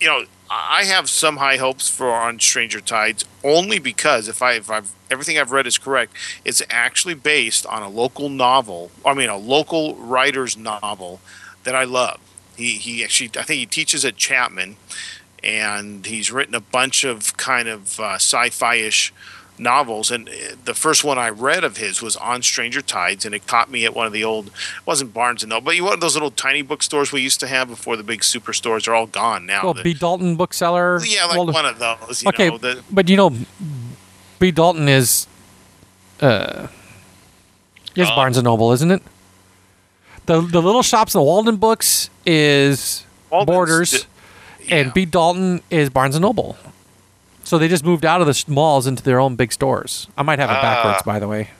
S3: you know, I have some high hopes for on Stranger Tides only because if I if I've everything I've read is correct, it's actually based on a local novel. I mean, a local writer's novel that I love. He he actually I think he teaches at Chapman, and he's written a bunch of kind of uh, sci-fi ish novels and uh, the first one I read of his was on Stranger Tides and it caught me at one of the old it wasn't Barnes and Noble but you one of those little tiny bookstores we used to have before the big superstores are all gone now
S1: Well,
S3: The-
S1: B. Dalton bookseller.
S3: yeah like
S1: Well,
S3: one of those you
S1: okay,
S3: know the,
S1: but you know, B. Dalton is uh, is
S2: Gone.
S1: Barnes and Noble, isn't it? The the little shops in the Walden Books is
S3: Walden's
S1: Borders,
S3: di-
S1: and. B. Dalton is Barnes and Noble. So they just moved out of the malls into their own big stores. I might have it
S2: Ah.
S1: backwards, by the way.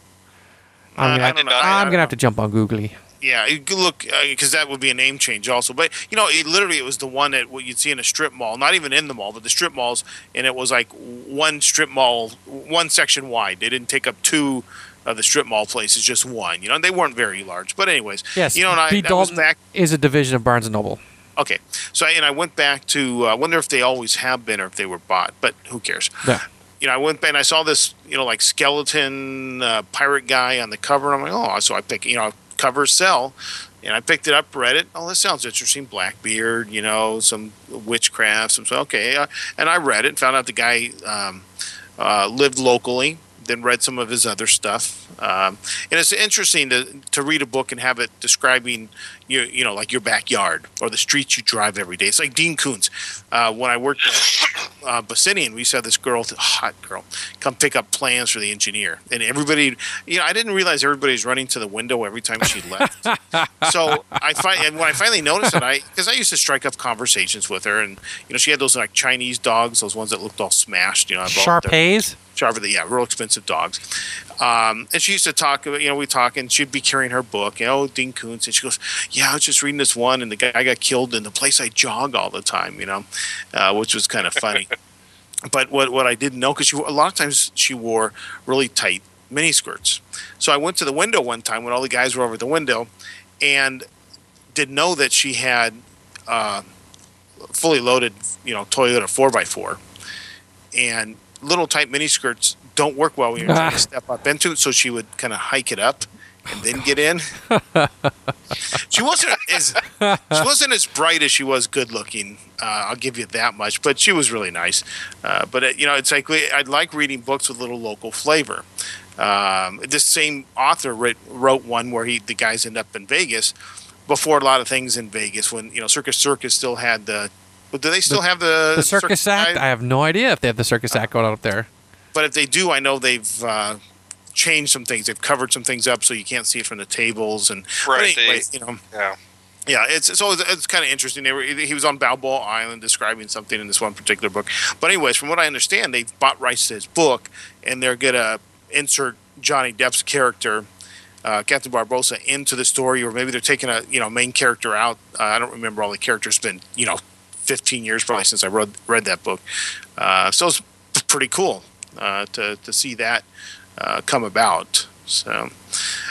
S3: Uh,
S1: I'm gonna,
S3: don't know.
S2: I-
S3: I
S1: I'm
S3: don't
S1: gonna have to jump on Googly.
S3: Yeah, you could look because that would be a name change also. But you know, it literally it was the one that what you'd see in a strip mall, not even in the mall, but the strip malls, and it was like one strip mall, one section wide. They didn't take up two of the strip mall places, just one. You know, and they weren't very large. But anyways,
S1: Yes,
S3: you know, and I
S1: B.
S3: that was
S1: Dalton
S3: back
S1: is a division of Barnes and Noble.
S3: Okay, so I, and I went back to. uh, I wonder if they always have been or if they were bought, but who cares?
S1: Yeah.
S3: You know, I went back and I saw this, you know, like skeleton uh, pirate guy on the cover. And I'm like, oh, so I pick, you know, cover sell, and I picked it up, read it. Oh, this sounds interesting. Blackbeard, you know, some witchcraft, some so okay, uh, and I read it and found out the guy um, uh, lived locally. then read some of his other stuff. Um, and it's interesting to, to read a book and have it describing you you know like your backyard or the streets you drive every day. It's like Dean Koontz. Uh, when I worked at uh, Basinian, we saw this girl, hot girl, come pick up plans for the engineer, and everybody, you know, I didn't realize everybody's running to the window every time she left. so I find, and when I finally noticed it, I because I used to strike up conversations with her, and you know, she had those like Chinese dogs, those ones that looked all smashed. You know, I bought them.
S1: Shar-Peis.
S3: Sharpie, yeah, real expensive dogs. Um, and she used to talk, about you know, we talk, and she'd be carrying her book, you know, Dean Koontz, and she goes, "Yeah, I was just reading this one, and the guy got killed in the place I jog all the time, you know, uh, which was kind of funny." but what what I didn't know because a lot of times she wore really tight mini skirts. So I went to the window one time when all the guys were over the window, and didn't know that she had uh, fully loaded, you know, Toyota four x four, and little tight mini skirts don't work well when you're trying to step up into it. So she would kind of hike it up and then get in. she wasn't as she wasn't as bright as she was good looking. Uh, I'll give you that much. But she was really nice. Uh, but it, you know, it's like I like reading books with a little local flavor. Um, this same author writ, wrote one where he the guys end up in Vegas before a lot of things in Vegas when you know Circus Circus still had the. But do they still have the
S1: The Circus Act?
S3: guy?
S1: I have no idea if they have the Circus Act going on up there.
S3: But if they do, I know they've uh, changed some things. They've covered some things up so you can't see it from the tables. And
S2: Right, they-
S3: anyway, you know,
S2: Yeah.
S3: yeah, it's it's always it's kind of interesting. They were, he was on Balboa Island describing something in this one particular book. But anyways, from what I understand, they've bought rights to his book, and they're gonna insert Johnny Depp's character. Uh, Captain Barbossa into the story, or maybe they're taking a you know main character out. Uh, I don't remember all the characters. It's been you know 15 years probably since I read read that book. Uh, so it's pretty cool to to see that uh, come about. So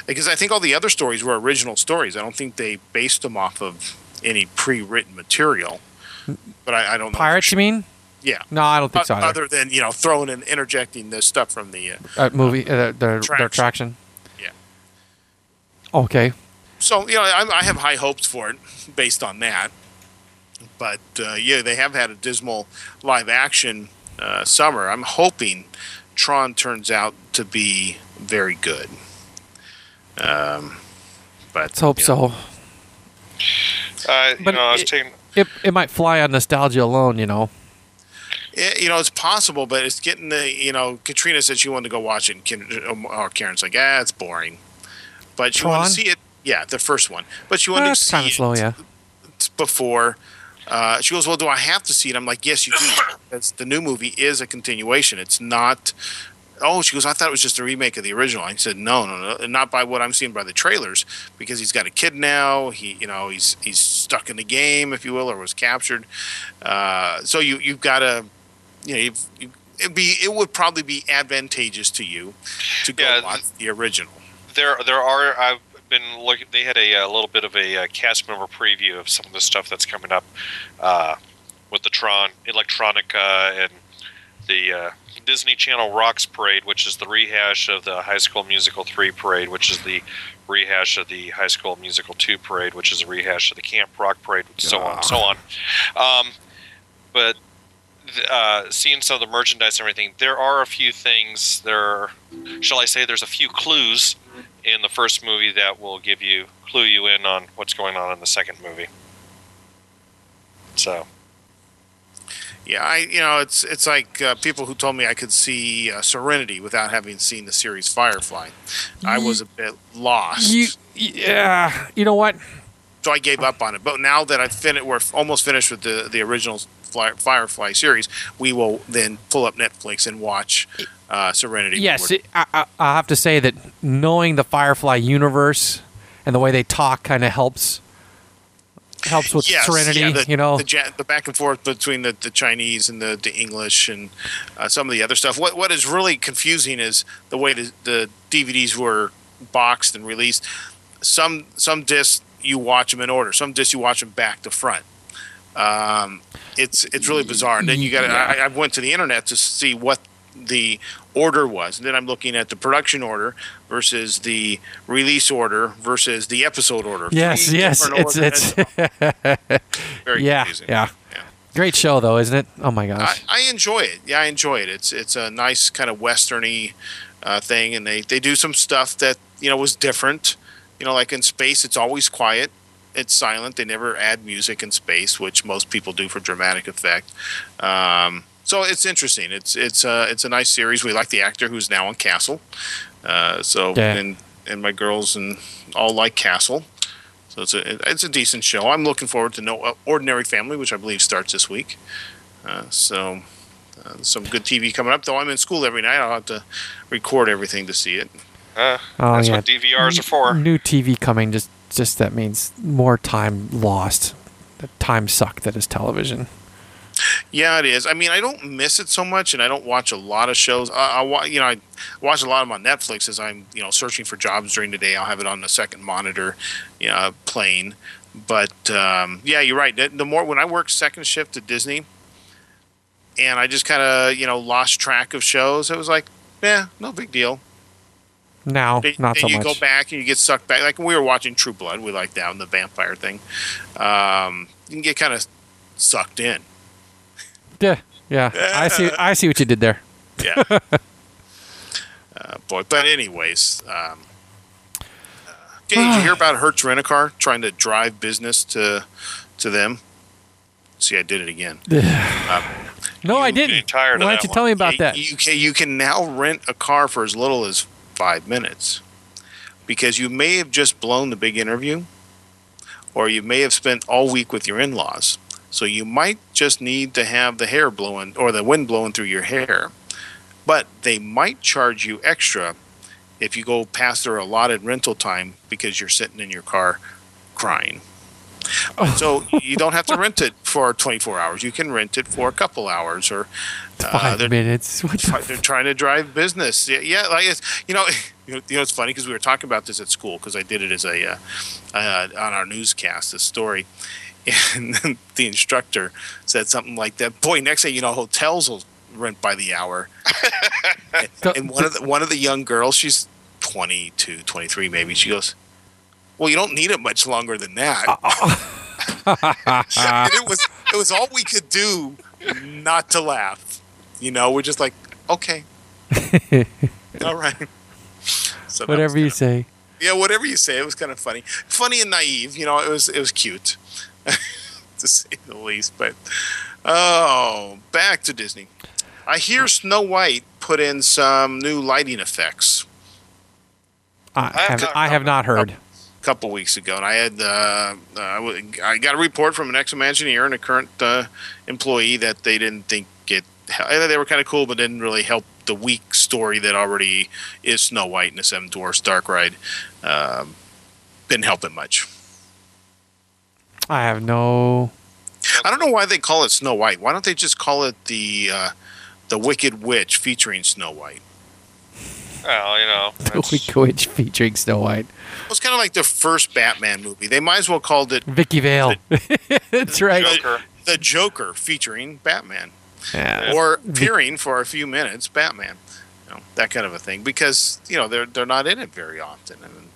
S3: because I think all the other stories were original stories. I don't think they based them off of any pre-written material. But I, I don't know.
S1: Pirates, you mean?
S3: Yeah.
S1: No, I don't think so. Either.
S3: Other than you know throwing and interjecting the stuff from the. Uh,
S1: uh, movie, uh, the, the
S3: Traction.
S1: attraction.
S3: Yeah.
S1: Okay.
S3: so you know I, I have high hopes for it based on that. But uh, yeah, they have had a dismal live action uh, summer. I'm hoping Tron turns out to be very good. Um, but
S1: Let's hope
S3: you know,
S1: so.
S2: Uh, you
S1: But
S2: know, I was
S1: it-
S2: taking.
S1: It, it might fly on nostalgia alone, you know.
S3: Yeah, you know, it's possible, but it's getting the, you know, Katrina said she wanted to go watch it, and Ken, or Karen's like, ah, it's boring. But she wanted to see it. Yeah, the first one. But she wanted to see
S1: kind of
S3: it
S1: slow, yeah.
S3: before. Uh, she goes, well, do I have to see it? I'm like, yes, you do. That's, the new movie is a continuation. It's not. Oh, she goes, I thought it was just a remake of the original. I said, no, no, no, not by what I'm seeing by the trailers, because he's got a kid now. He, you know, he's he's stuck in the game, if you will, or was captured. Uh, so you you've got to, you know, you've, you, it'd be it would probably be advantageous to you to go
S2: Yeah,
S3: watch the original.
S2: there there are I've been. They had a, uh little bit of a, uh cast member preview of some of the stuff that's coming up uh, with the Tron Electronica and the uh, Disney Channel Rocks Parade, which is the rehash of the High School Musical three parade, which is the rehash of the High School Musical two parade, which is a rehash of the Camp Rock parade, so on and so on. Um, but uh, seeing some of the merchandise and everything, there are a few things. There, shall I say, there's a few clues in the first movie that will give you clue you in on what's going on in the second movie. So
S3: Yeah, I you know it's it's like uh, people who told me I could see uh, Serenity without having seen the series Firefly. I was a bit lost,
S1: You, yeah. You know what?
S3: so I gave up on it. But now that I've finished, we're almost finished with the the original Firefly series, we will then pull up Netflix and watch uh, Serenity.
S1: Yes, it, I, I, I have to say that knowing the Firefly universe and the way they talk kind of helps helps with
S3: Yes,
S1: Serenity.
S3: yeah, the,
S1: you know,
S3: the, the back and forth between the, the Chinese and the, the English and uh, some of the other stuff. What what is really confusing is the way the, the DVDs were boxed and released. Some some discs you watch them in order. Some discs you watch them back to front. Um, it's it's really bizarre. And then you got to. I, I went to the internet to see what the order was. And then I'm looking at the production order versus the release order versus the episode order.
S1: yes,
S3: Three
S1: yes, it's it's
S3: very
S1: yeah,
S3: confusing.
S1: yeah,
S3: Yeah.
S1: Great show though, isn't it? Oh my
S3: I,
S1: gosh.
S3: I enjoy it. Yeah, I enjoy it. It's it's a nice kind of westerny uh, thing, and they they do some stuff that you know was different. You know, like in space, it's always quiet. It's silent. They never add music in space, which most people do for dramatic effect. Um, so it's interesting. It's it's uh, it's a nice series. We like the actor who's now on Castle. Uh, so
S1: Yeah.
S3: and and my girls and all like Castle. So it's a it's a decent show. I'm looking forward to No Ordinary Family, which I believe starts this week. Uh, so uh, some good TV coming up. Though I'm in school every night, I'll have to record everything to see it.
S2: Uh,
S1: Oh,
S2: that's
S1: yeah.
S2: what DVRs are for.
S1: New TV coming just just that means more time lost. The time suck that is television.
S3: Yeah, it is. I mean, I don't miss it so much, and I don't watch a lot of shows. I, I you know, I watch a lot of them on Netflix as I'm, you know, searching for jobs during the day. I'll have it on the second monitor, you know, playing. But um, yeah, you're right. The, the more when I worked second shift at Disney, and I just kind of, you know, lost track of shows. It was like, yeah, no big deal.
S1: Now, not
S3: then
S1: so
S3: you
S1: much.
S3: go back and you get sucked back. Like we were watching True Blood, we like that and the vampire thing. Um, you can get kind of sucked in.
S1: Yeah, yeah. I see. I see what you did there.
S3: Yeah. uh, boy, but anyways, um, uh, did you hear about Hertz Rent a Car trying to drive business to to them? See, I did it again.
S1: No, I didn't.
S2: tired
S1: Why don't you
S2: one.
S1: tell me about
S3: you,
S1: that?
S3: You can you can now rent a car for as little as five minutes because you may have just blown the big interview, or you may have spent all week with your in-laws. So you might just need to have the hair blowing or the wind blowing through your hair, but they might charge you extra if you go past their allotted rental time because you're sitting in your car crying. So you don't have to rent it for 24 hours. You can rent it for a couple hours or uh,
S1: 5
S3: they're-
S1: minutes. The
S3: they're trying to drive business. Yeah, yeah like it's you know, you know, you know it's funny because we were talking about this at school because I did it as a uh, uh, on our newscast, this story, and then the instructor said something like that. Boy, next thing you know, hotels will rent by the hour. and one of the one of the young girls, she's 22, 23 maybe. She goes, "Well, you don't need it much longer than that." Uh, uh. and it was it was all we could do not to laugh. You know, we're just like, okay, all right. So
S1: Whatever you
S3: kinda-
S1: say.
S3: yeah, whatever you say. It was kind of funny, funny and naive. You know, it was it was cute, to say the least. But oh, back to Disney. I hear Snow White put in some new lighting effects
S1: I
S2: have
S1: have,
S2: not
S1: I have not heard.
S3: a couple weeks ago, and I had uh, uh, I w- I got a report from an ex-Imagineer and a current uh, employee that they didn't think it. They were kind of cool, but didn't really help the weak story that already is Snow White and the Seven Dwarfs Dark Ride. Um, didn't help it much.
S1: I have no.
S3: I don't know why they call it Snow White. Why don't they just call it the uh, the Wicked Witch featuring Snow White?
S2: Well, you know,
S1: The Wicked Witch featuring Snow White.
S3: It was kind of like the first Batman movie. They might as well called it
S1: Vicky Vale. That's right.
S2: Joker.
S3: the Joker featuring Batman.
S1: Yeah.
S3: or appearing for a few minutes, Batman, you know, that kind of a thing, because you know they're they're not in it very often. And,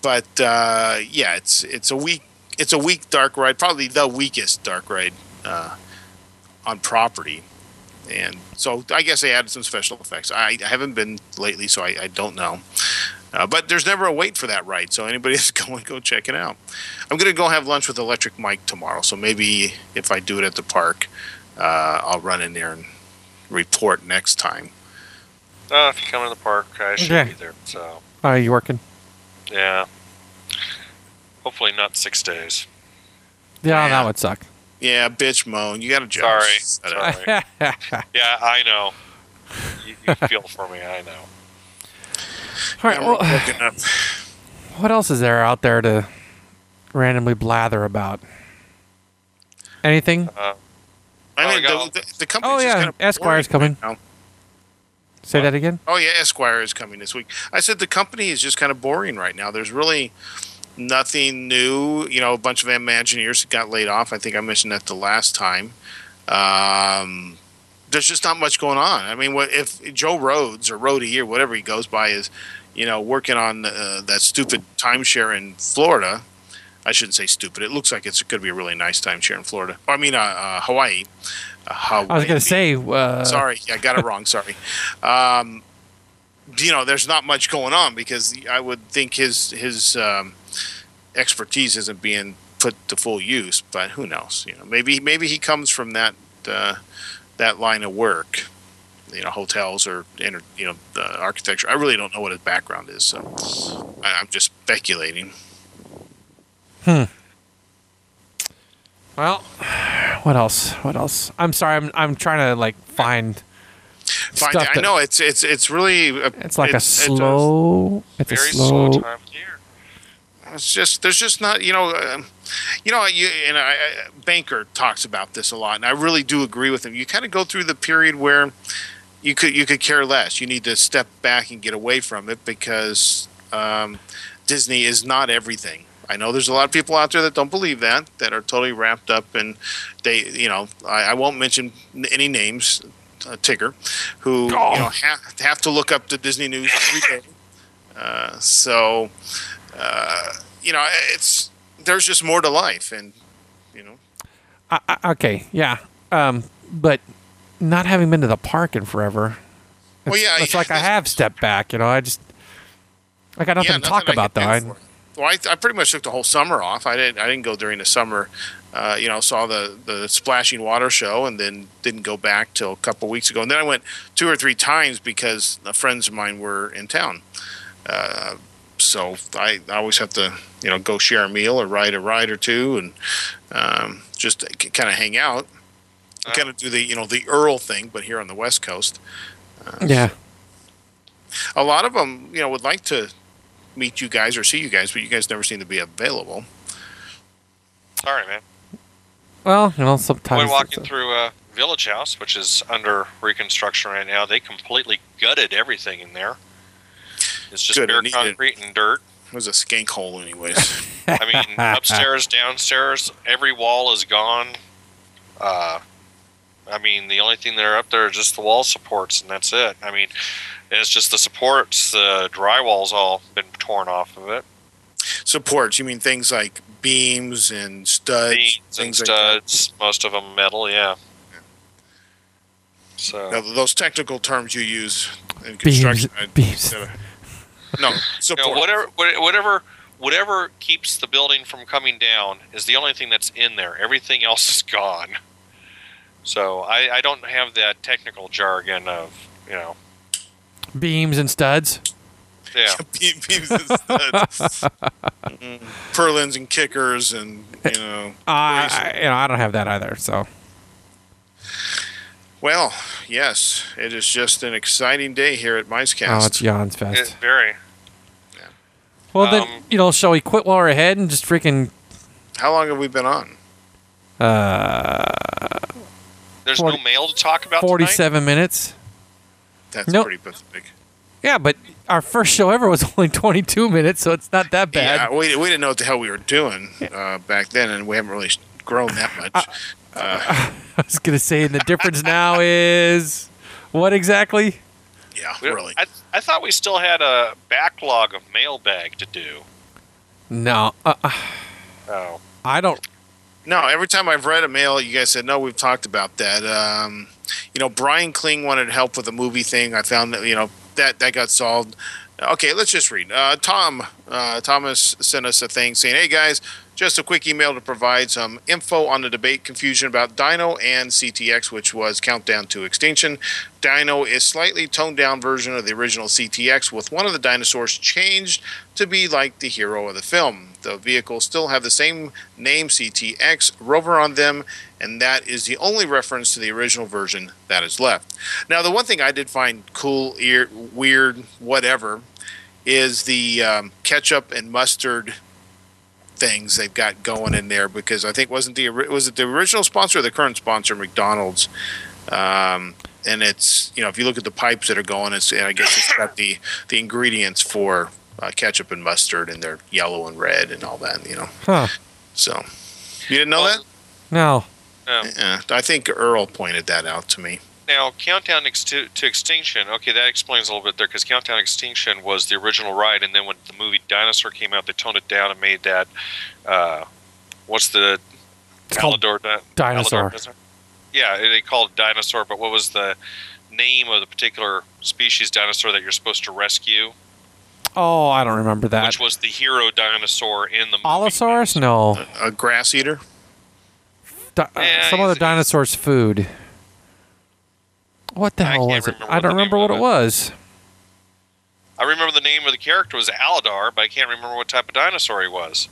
S3: but uh, yeah, it's it's a weak it's a weak dark ride, probably the weakest dark ride uh, on property. And so I guess they added some special effects. I, I haven't been lately, so I, I don't know. Uh, but there's never a wait for that ride, so anybody that's going, go check it out. I'm gonna go have lunch with Electric Mike tomorrow, so maybe if I do it at the park, uh, I'll run in there and report next time.
S2: Uh, if you come to the park, I should
S1: Okay.
S2: be there. So,
S1: Are you working?
S2: yeah. Hopefully not six days.
S1: Yeah,
S3: Yeah.
S1: that would suck.
S3: Yeah, bitch moan. You got to job.
S2: Sorry.
S3: Set up.
S2: Sorry. Yeah, I know. You, you feel for me, I know.
S1: All right.
S3: Yeah,
S1: Well,
S3: up.
S1: what else is there out there to randomly blather about? Anything?
S2: Uh,
S3: I
S2: Oh,
S3: mean,
S2: I
S3: the, the, the company's
S1: Oh, yeah,
S3: kind of
S1: Esquire's coming.
S3: now.
S1: Say that again.
S3: Oh yeah, Esquire is coming this week. I said the company is just kind of boring right now. There's really nothing new. You know, a bunch of Imagineers got laid off. I think I mentioned that the last time. Um, there's just not much going on. I mean, what if Joe Rhodes or Rohde or whatever he goes by is, you know, working on uh, that stupid timeshare in Florida? I shouldn't say stupid. It looks like it's going to be a really nice timeshare in Florida. I mean, uh, uh, Hawaii. Uh, Hawaii.
S1: I was gonna say. Uh,
S3: Sorry, I got it wrong. Sorry. Um, you know, there's not much going on because I would think his his um, expertise isn't being put to full use. But who knows? You know, maybe maybe he comes from that uh, that line of work. You know, hotels or inter, you know the architecture. I really don't know what his background is, so I, I'm just speculating. Hmm.
S1: Well, what else? What else? I'm sorry. I'm I'm trying to like find.
S3: Find,
S1: Stuff
S3: I
S1: that-
S3: know it's it's it's really a,
S1: It's like a
S3: it's
S1: slow. It's a
S2: Very
S1: slow.
S2: slow time of year.
S3: It's just there's just not you know, um, you know you and I, Banker talks about this a lot, and I really do agree with him. You kind of go through the period where you could you could care less. You need to step back and get away from it because um, Disney is not everything. I know there's a lot of people out there that don't believe that that are totally wrapped up and they you know I, I won't mention any names. Uh, Tigger, who
S1: Oh.
S3: you know have, have to look up the Disney news every day. Uh, so uh, you know, it's there's just more to life, and you know,
S1: I, I, okay, yeah. Um, but not having been to the park in forever.
S3: Well,
S1: it's-
S3: yeah,
S1: it's like I have stepped back. You know, I just I got nothing
S3: yeah,
S1: to talk
S3: I
S1: about though. I.
S3: Well, I, I pretty much took the whole summer off. I didn't I didn't go during the summer. Uh, you know, saw the the splashing water show, and then didn't go back till a couple weeks ago. And then I went two or three times because uh, friends of mine were in town. Uh, so I, I always have to, you know, go share a meal or ride a ride or two, and um, just kind of hang out.
S2: Uh,
S3: kind of do the you know the Earl thing, but here on the West Coast.
S1: yeah.
S3: a lot of them, you know, would like to meet you guys or see you guys, but you guys never seem to be available.
S2: Sorry, man.
S1: Well, you know, sometimes
S2: When walking
S1: it's, uh,
S2: through uh, Village Haus, which is under reconstruction right now, they completely gutted everything in there. It's just
S3: Good,
S2: bare concrete and dirt.
S3: It was a skank hole, anyways.
S2: I mean, upstairs, downstairs, every wall is gone. Uh, I mean, the only thing that are up there are just the wall supports, and that's it. I mean, it's just the supports. The drywall's all been torn off of it.
S3: Supports, you mean things like beams and studs,
S2: Beams and
S3: things like
S2: studs, most of them metal, yeah. So.
S3: Now, those technical terms you use in
S1: Beams-
S3: construction. I-
S1: beams.
S3: Uh, no,
S2: you know, whatever, whatever, whatever keeps the building from coming down is the only thing that's in there. Everything else is gone. So I, I don't have that technical jargon of you know,
S1: beams and studs.
S2: yeah.
S3: Be- beams and studs. Purlins and kickers and, you know.
S1: I. I, you know, I don't have that either. So
S3: Well, yes, it is just an exciting day here at
S1: oh, it's
S3: MiceCast.
S1: Jan's
S2: It,
S1: fest.
S2: very.
S1: Well, then
S2: um,
S1: you know, shall we quit while we're ahead and just freaking
S3: How long have we been on?
S1: uh,
S2: There's
S1: Forty-
S2: no mail to talk about tonight.
S1: forty-seven minutes?
S3: That's
S1: Nope.
S3: pretty pathetic.
S1: Yeah, but our first show ever was only twenty-two minutes, so it's not that bad.
S3: Yeah, we, we didn't know what the hell we were doing uh, back then, and we haven't really grown that much. Uh,
S1: I was gonna say, and the difference now is what exactly?
S3: Yeah,
S2: We-
S3: really.
S2: I, I thought we still had a backlog of mailbag to do.
S1: No, uh, uh,
S2: Oh,
S1: I don't.
S3: No, every time I've read a mail, you guys said no. We've talked about that. Um, you know, Brian Kling wanted help with a movie thing. I found that you know that that got solved. Okay, let's just read. Uh, Tom uh, Thomas sent us a thing saying, "Hey guys, just a quick email to provide some info on the debate confusion about Dino and CTX, which was Countdown to Extinction. Dino is slightly toned down version of the original CTX, with one of the dinosaurs changed to be like the hero of the film. The vehicles still have the same name CTX rover on them, and that is the only reference to the original version that is left. Now, the one thing I did find cool, ear, weird, whatever, is the um, ketchup and mustard things they've got going in there because I think wasn't the was it the original sponsor or the current sponsor McDonald's, um, and it's you know if you look at the pipes that are going, it's I guess it's got the the ingredients for uh, ketchup and mustard and they're yellow and red and all that you know.
S1: Huh?
S3: So you didn't know
S2: Well,
S1: No.
S2: no.
S3: That? Yeah, I think Earl pointed that out to me.
S2: Now, Countdown ex- to, to Extinction. Okay, that explains a little bit there because Countdown Extinction was the original ride, and then when the movie Dinosaur came out, they toned it down and made that. Uh, what's the
S1: It's called
S2: Aladar di-
S1: Dinosaur.
S2: Aladar Dinosaur? Yeah, they called it Dinosaur, but what was the name of the particular species dinosaur that you're supposed to rescue,
S1: Oh, I don't remember that.
S2: which was the hero dinosaur in the movie.
S1: Allosaurus? No.
S3: A grass eater.
S1: Di-
S2: Yeah,
S1: some
S2: other
S1: dinosaur's food. What the
S2: I
S1: hell was it? I don't remember what it
S2: it.
S1: was.
S2: I remember the name of the character was Aladar, but I can't remember what type of dinosaur he was.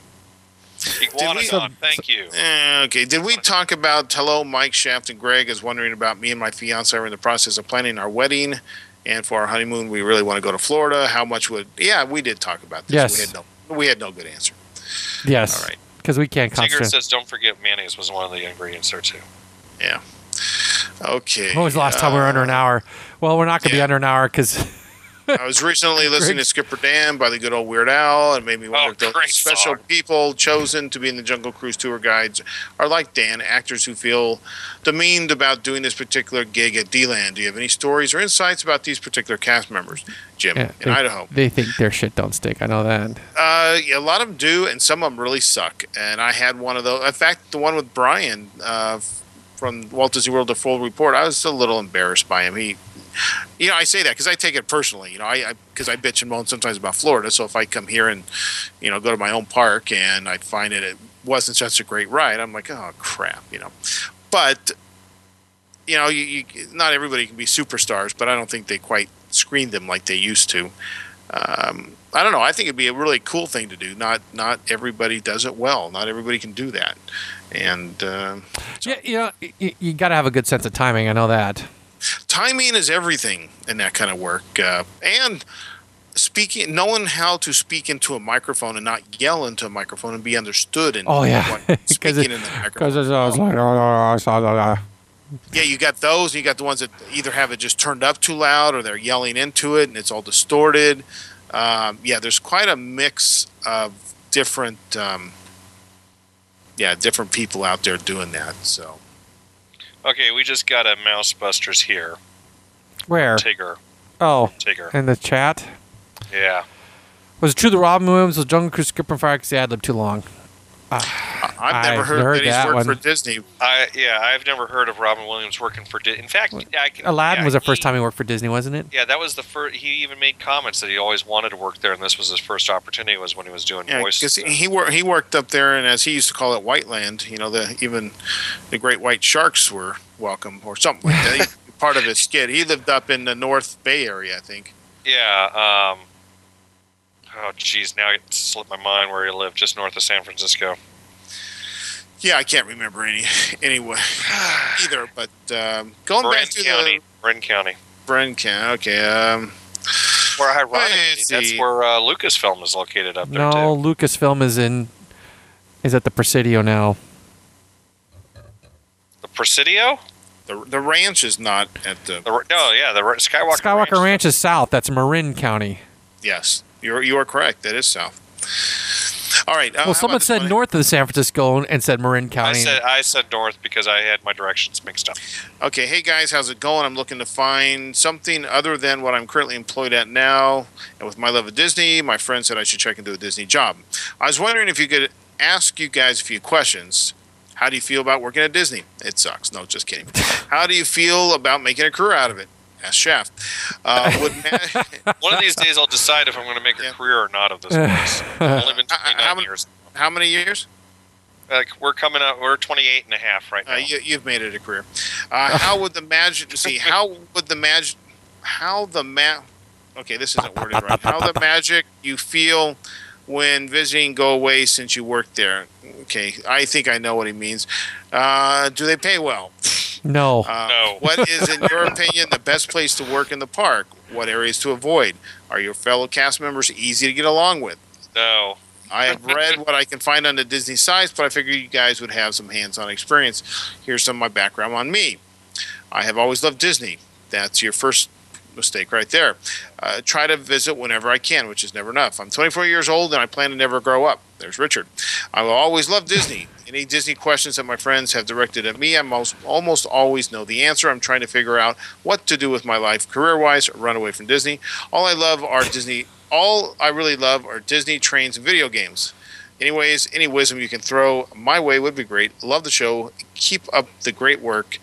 S2: Iguanodon, thank you.
S3: Eh, okay. Did we talk about hello, Mike Shaft and Greg is wondering about me and my fiance are in the process of planning our wedding, and for our honeymoon we really want to go to Florida. How much would? Yeah, we did talk about this.
S1: Yes.
S3: We had no. We had no good answer.
S1: Yes.
S3: All right.
S1: Because we can't
S2: Tigger
S1: concentrate.
S2: says, "Don't forget mayonnaise was one of the ingredients there too."
S3: Yeah. Okay.
S1: When was the last time we were under an
S3: Uh,
S1: hour? Well, we're not going to be under an hour because
S3: I was recently listening to Skipper Dan by the good old Weird Al, and made me wonder
S2: Oh,
S3: if those special
S2: song.
S3: people chosen to be in the Jungle Cruise tour guides are like Dan, actors who feel demeaned about doing this particular gig at D-Land. Do you have any stories or insights about these particular cast members, Jim,
S1: Yeah,
S3: in Idaho?
S1: they think their shit don't stick. I know that.
S3: Uh, yeah, a lot of them do, and some of them really suck. And I had one of those. In fact, the one with Brian uh, from Walt Disney World, the full report. I was a little embarrassed by him. He, you know, I say that because I take it personally. You know, I because I, bitch and moan sometimes about Florida. So if I come here and you know go to my own park and I find it it wasn't such a great ride, I'm like, oh crap, you know. But you know, you, you not everybody can be superstars, but I don't think they quite screen them like they used to. Um, I don't know. I think it'd be a really cool thing to do. Not not everybody does it well. Not everybody can do that. And uh,
S1: Yeah, you know, you, you got to have a good sense of timing. I know that.
S3: Timing is everything in that kind of work. Uh, and speaking, knowing how to speak into a microphone and not yell into a microphone and be understood. And
S1: Oh yeah,
S3: speaking
S1: because
S3: in the microphone.
S1: it's like oh.
S3: Yeah, you got those. And you got the ones that either have it just turned up too loud or they're yelling into it and it's all distorted. Um, yeah, there's quite a mix of different, um, yeah, different people out there doing that. So
S2: Okay, we just got a Mouse Busters here.
S1: where?
S2: Tigger,
S1: Oh,
S2: Tigger.
S1: in the chat.
S2: Yeah.
S1: Was it true that Robin Williams was Jungle Cruise skipper fire because he ad libbed too long?
S3: I- I've never
S1: I've
S3: heard,
S1: heard
S3: that he's
S1: that
S3: worked
S1: one.
S3: for Disney.
S2: I yeah, I've never heard of Robin Williams working for. Disney. In fact, I can,
S1: Aladdin
S2: yeah,
S1: was the first time he worked for Disney, wasn't it?
S2: Yeah, that was the first. He even made comments that he always wanted to work there, and this was his first opportunity. Was when he was doing
S3: Yeah,
S2: voices.
S3: because he wor- he worked up there, and as he used to call it, Whiteland. You know, the even the great white sharks were welcome, or something like that. Part of his skit. He lived up in the North Bay area, I think.
S2: Yeah. Um, oh, geez, now it slipped my mind where he lived, just north of San Francisco.
S3: Yeah, I can't remember any anyway either. But um, going
S2: Marin
S3: back to
S2: County.
S3: the
S2: Marin County.
S3: Bren County. Okay. Um,
S2: Where ironically,
S3: Let's
S2: that's
S3: see.
S2: where uh, Lucasfilm is located up there
S1: No,
S2: too.
S1: Lucasfilm is in is at the Presidio now.
S2: The Presidio.
S3: the the ranch is not at the.
S2: The, no, yeah, the Ra- Skywalker.
S1: Skywalker Ranch. is south. That's Marin County.
S3: Yes, you're you are correct. That is south. All right. uh,
S1: well, someone said
S3: one?
S1: north of San Francisco and said Marin County.
S2: I
S1: County.
S2: said I said north because I had my directions mixed up.
S3: Okay, hey guys, how's it going? I'm looking to find something other than what I'm currently employed at now. And with my love of Disney, my friend said I should check into a Disney job. I was wondering if you could ask you guys a few questions. How do you feel about working at Disney? It sucks. No, just kidding. How do you feel about making a career out of it? Ask Shaft. Uh, would ma-
S2: One of these days, I'll decide if I'm going to make a
S3: Yeah.
S2: career or not of this place. I've only been
S3: Uh, uh,
S2: 29
S3: how many-
S2: years.
S3: how many years?
S2: Like we're coming up. we're 28 and a half right now.
S3: Uh, you, you've made it a career. Uh, how would the magic see? How would the magic? How the ma? Okay, this isn't worded right. How the magic you feel when visiting go away since you worked there? Okay, I think I know what he means. Uh, do they pay well?
S1: No.
S3: Uh,
S2: No.
S3: What is, in your opinion, the best place to work in the park? What areas to avoid? Are your fellow cast members easy to get along with?
S2: no.
S3: I have read what I can find on the Disney sites, but I figured you guys would have some hands on experience. Here's some of my background on me. I have always loved Disney. That's your first mistake right there. Uh, try to visit whenever I can, which is never enough. I'm 24 years old and I plan to never grow up. There's Richard. I will always love Disney. Any Disney questions that my friends have directed at me, I most, almost always know the answer. I'm trying to figure out what to do with my life career wise, run away from Disney. All I love are Disney. All I really love are Disney trains and video games. Anyways, any wisdom you can throw my way would be great. Love the show. Keep up the great work.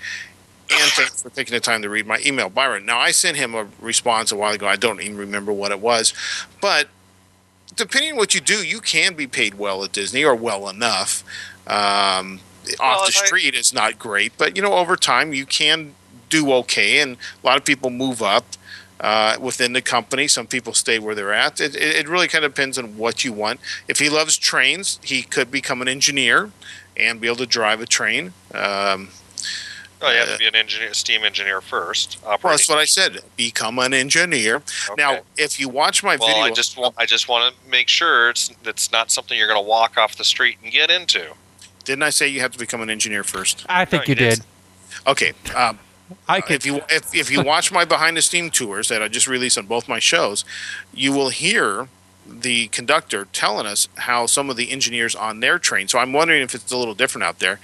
S3: and thanks for taking the time to read my email, Byron. Now, I sent him a response a while ago. I don't even remember what it was, but depending on what you do, you can be paid well at Disney or well enough. Um,
S2: Well,
S3: off the
S2: I-
S3: street is not great, but you know, over time you can do okay, and a lot of people move up. Uh, within the company, some people stay where they're at. It, it, really kind of depends on what you want. If he loves trains, he could become an engineer and be able to drive a train. Um,
S2: Oh, you have to be an engineer, steam engineer first.
S3: Well, that's what I said. Become an engineer. Now, if you watch my
S2: well,
S3: video,
S2: I just want I just want to make sure it's it's not something you're going to walk off the street and get into.
S3: Didn't I say you have to become an engineer first?
S1: I think
S2: No,
S1: you
S2: you did.
S1: did.
S3: Okay. Um,
S1: I could.
S3: if you if, if you watch my behind the steam tours that I just released on both my shows, you will hear the conductor telling us how some of the engineers on their train. So I'm wondering if it's a little different out there.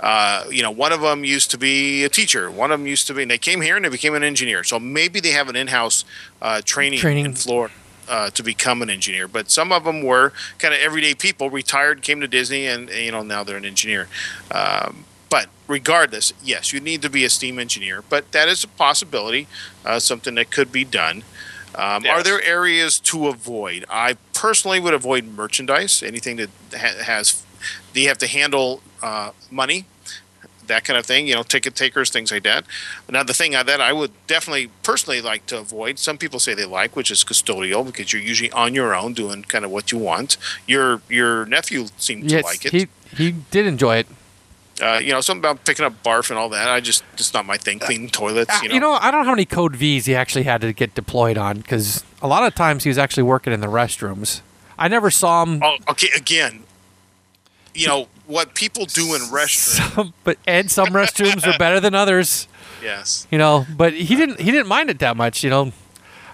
S3: Uh, you know, one of them used to be a teacher. One of them used to be, and they came here and they became an engineer. So maybe they have an in-house uh, training,
S1: Training.
S3: in Florida. Uh, to become an engineer, but some of them were kind of everyday people, retired, came to Disney, and you know now they're an engineer. Um, but regardless, yes, you need to be a steam engineer, but that is a possibility, uh, something that could be done. Um, Are there areas to avoid? I personally would avoid merchandise, anything that ha- has, that you have to handle uh, money, that kind of thing, you know, ticket takers, things like that. Now, the thing that I would definitely personally like to avoid, some people say they like, which is custodial, because you're usually on your own doing kind of what you want. Your your nephew seemed
S1: yes,
S3: to like it
S1: he he did enjoy it.
S3: uh, you know, something about picking up barf and all that. I just, just not my thing. Cleaning toilets,
S1: Uh,
S3: you know.
S1: I don't know how many code V's he actually had to get deployed on because a lot of times he was actually working in the restrooms. I never saw him.
S3: Oh, okay, again, you know what people do in restrooms.
S1: Some, but and some restrooms are better than others.
S3: Yes,
S1: You know, but he didn't he didn't mind it that much. You know,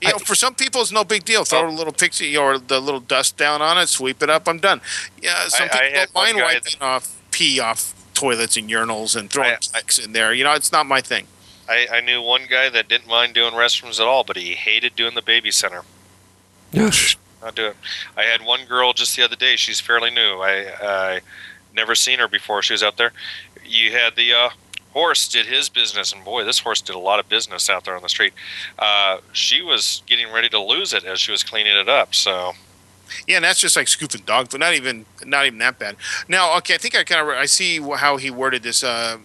S3: you know, for some people it's no big deal. Throw a little pixie or the little dust down on it, sweep it up. I'm done. Yeah, some
S2: I- I
S3: people
S2: had
S3: don't mind
S2: guy
S3: wiping off pee off toilets and urinals and throwing
S2: I- I-
S3: in there. You know, it's not my thing.
S2: I, I knew one guy that didn't mind doing restrooms at all, but he hated doing the baby center. Yes. Not do it. I had one girl just the other day. She's fairly new. I I never seen her before. She was out there. You had the uh, horse did his business, and boy, this horse did a lot of business out there on the street. Uh, she was getting ready to lose it as she was cleaning it up. So
S3: Yeah, and that's just like scooping dog food. Not even, not even that bad. Now, okay, I think I kind of, I see how he worded this. Uh,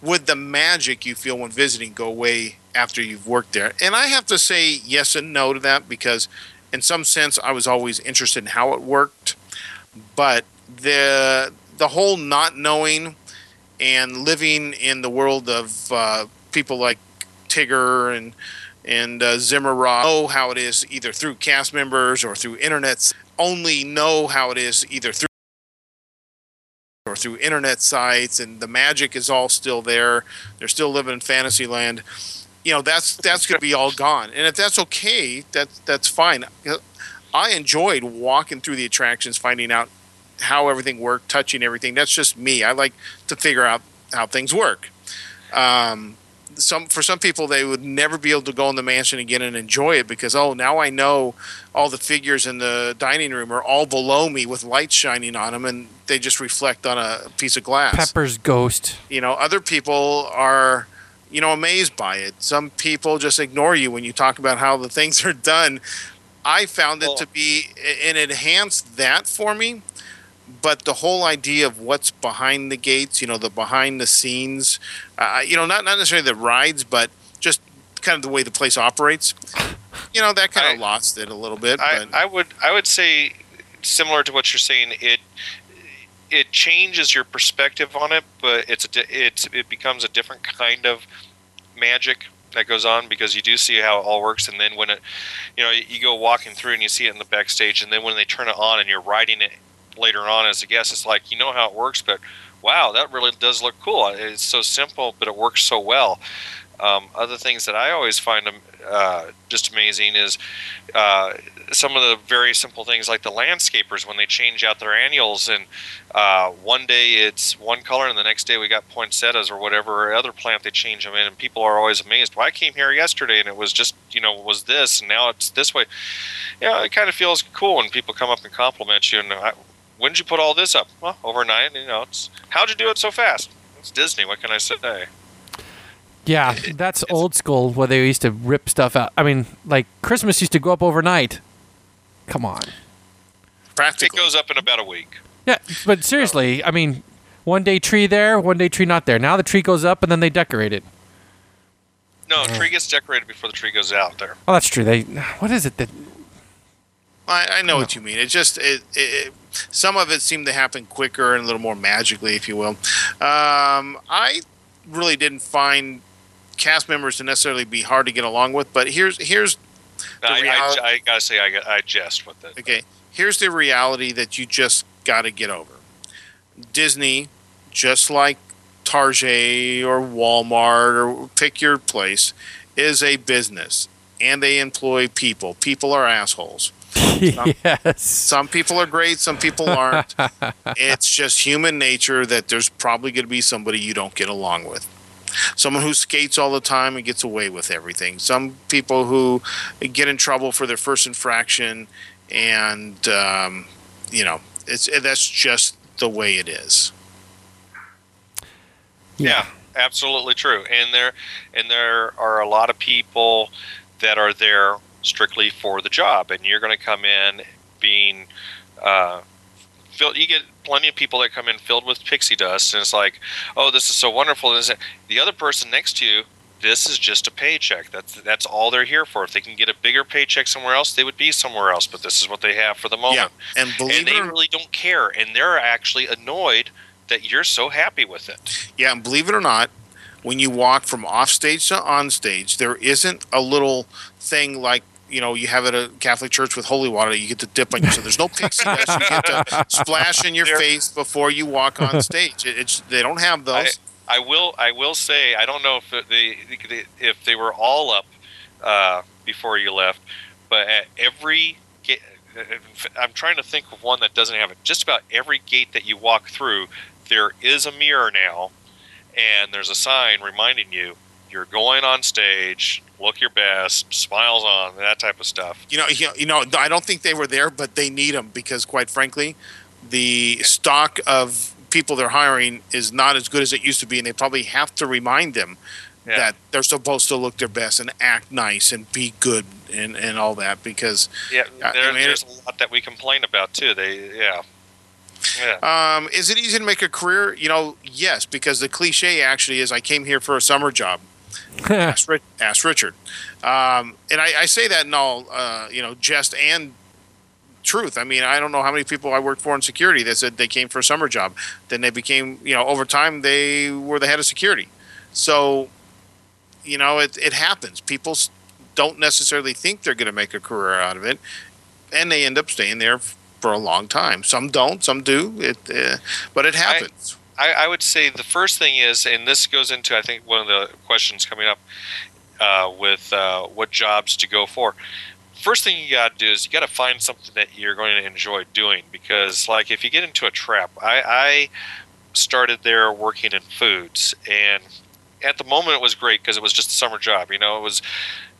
S3: would the magic you feel when visiting go away after you've worked there? And I have to say yes and no to that because, in some sense, I was always interested in how it worked, but the the whole not knowing and living in the world of uh, people like Tigger and and uh, know how it is either through cast members or through internets. Only know how it is either through or through internet sites, and the magic is all still there. They're still living in fantasy land. You know that's that's going to be all gone, and if that's okay, that's that's fine. I enjoyed walking through the attractions, finding out how everything worked, touching everything. That's just me. I like to figure out how things work. Um, some for some people they would never be able to go in the mansion again and enjoy it because oh now I know all the figures in the dining room are all below me with lights shining on them and they just reflect on a piece of glass.
S1: Pepper's ghost.
S3: You know, other people are you know amazed by it. Some people just ignore you when you talk about how the things are done. I found it
S2: Well-
S3: to be it enhanced that for me but the whole idea of what's behind the gates, you know, the behind the scenes, uh, you know, not not necessarily the rides, but just kind of the way the place operates, you know, that kind of lost it a little bit.
S2: I,
S3: but
S2: I would I would say similar to what you're saying. It it changes your perspective on it, but it's a, it's it becomes a different kind of magic that goes on because you do see how it all works, and then when it you know you go walking through and you see it in the backstage, and then when they turn it on and you're riding it later on as a guest, it's like you know how it works, but wow, that really does look cool. It's so simple, but it works so well. Um, other things that I always find um, uh, just amazing is uh, some of the very simple things like the landscapers when they change out their annuals and uh, one day it's one color and the next day we got poinsettias or whatever other plant they change them in and people are always amazed well i came here yesterday and it was just you know was this and now it's this way yeah it kind of feels cool when people come up and compliment you and I, when did you put all this up well overnight you know it's how'd you do it so fast it's disney what can i say
S1: Yeah, that's old school where they used to rip stuff out. I mean, like Christmas used to go up overnight. Come on.
S3: Practically.
S2: It goes up in about a week.
S1: Yeah, but seriously, oh. I mean, one day tree there, one day tree not there. Now the tree goes up and then they decorate it.
S2: No, tree gets decorated before the tree goes out there.
S1: Oh, that's true. They what is it that
S3: I, I know what you mean. It just it, it, some of it seemed to happen quicker and a little more magically, if you will. Um, I really didn't find cast members to necessarily be hard to get along with, but here's here's The
S2: I, I, I gotta say, I, I jest with it.
S3: okay. Here's the reality that you just got to get over. Disney, just like Target or Walmart or pick your place, is a business and they employ people. People are assholes.
S1: yes.
S3: Some people are great, some people aren't. it's just human nature that there's probably going to be somebody you don't get along with. Someone who skates all the time and gets away with everything. Some people who get in trouble for their first infraction, and um, you know, it's that's just the way it is.
S2: Yeah, absolutely true. And there and there are a lot of people that are there strictly for the job, and you're going to come in being uh, filled. You get plenty of people that come in filled with pixie dust, and it's like, oh, this is so wonderful. Is- the other person next to you. This is just a paycheck. That's that's all they're here for. If they can get a bigger paycheck somewhere else, they would be somewhere else. But this is what they have for the moment,
S3: Yeah, and believe
S2: and they
S3: or
S2: really don't care. And they're actually annoyed that you're so happy with it.
S3: Yeah, and believe it or not, when you walk from off stage to on stage, there isn't a little thing like you know you have at a Catholic church with holy water that you get to dip on. So there's no pixie dust you get to splash in your
S2: There-
S3: face before you walk on stage. It, it's they don't have those.
S2: I will. I will say. I don't know if they if they were all up uh, before you left, but at every gate, I'm trying to think of one that doesn't have it. Just about every gate that you walk through, there is a mirror now, and there's a sign reminding you you're going on stage. Look your best. Smiles on. That type of stuff.
S3: You know, you know, I don't think they were there, but they need them because, quite frankly, the stock of people they're hiring is not as good as it used to be, and they probably have to remind them
S2: Yeah.
S3: that they're supposed to look their best and act nice and be good and, and all that because
S2: Yeah,
S3: I mean,
S2: there's a lot that we complain about too. They, yeah, yeah.
S3: Um, is it easy to make a career? You know, yes, because the cliche actually is I came here for a summer job. Ask, Rich, ask Richard. Um, and I, I say that in all, uh, you know, jest and truth. I mean, I don't know how many people I worked for in security that said they came for a summer job. Then they became, you know, over time they were the head of security. So, you know, it, it happens. People don't necessarily think they're going to make a career out of it, and they end up staying there for a long time. Some don't, some do. It, uh, but it happens.
S2: I, I would say the first thing is, and this goes into I think one of the questions coming up uh, with uh, what jobs to go for. First thing you got to do is you got to find something that you're going to enjoy doing because, like, if you get into a trap, I, I started there working in foods, and at the moment it was great because it was just a summer job. You know, it was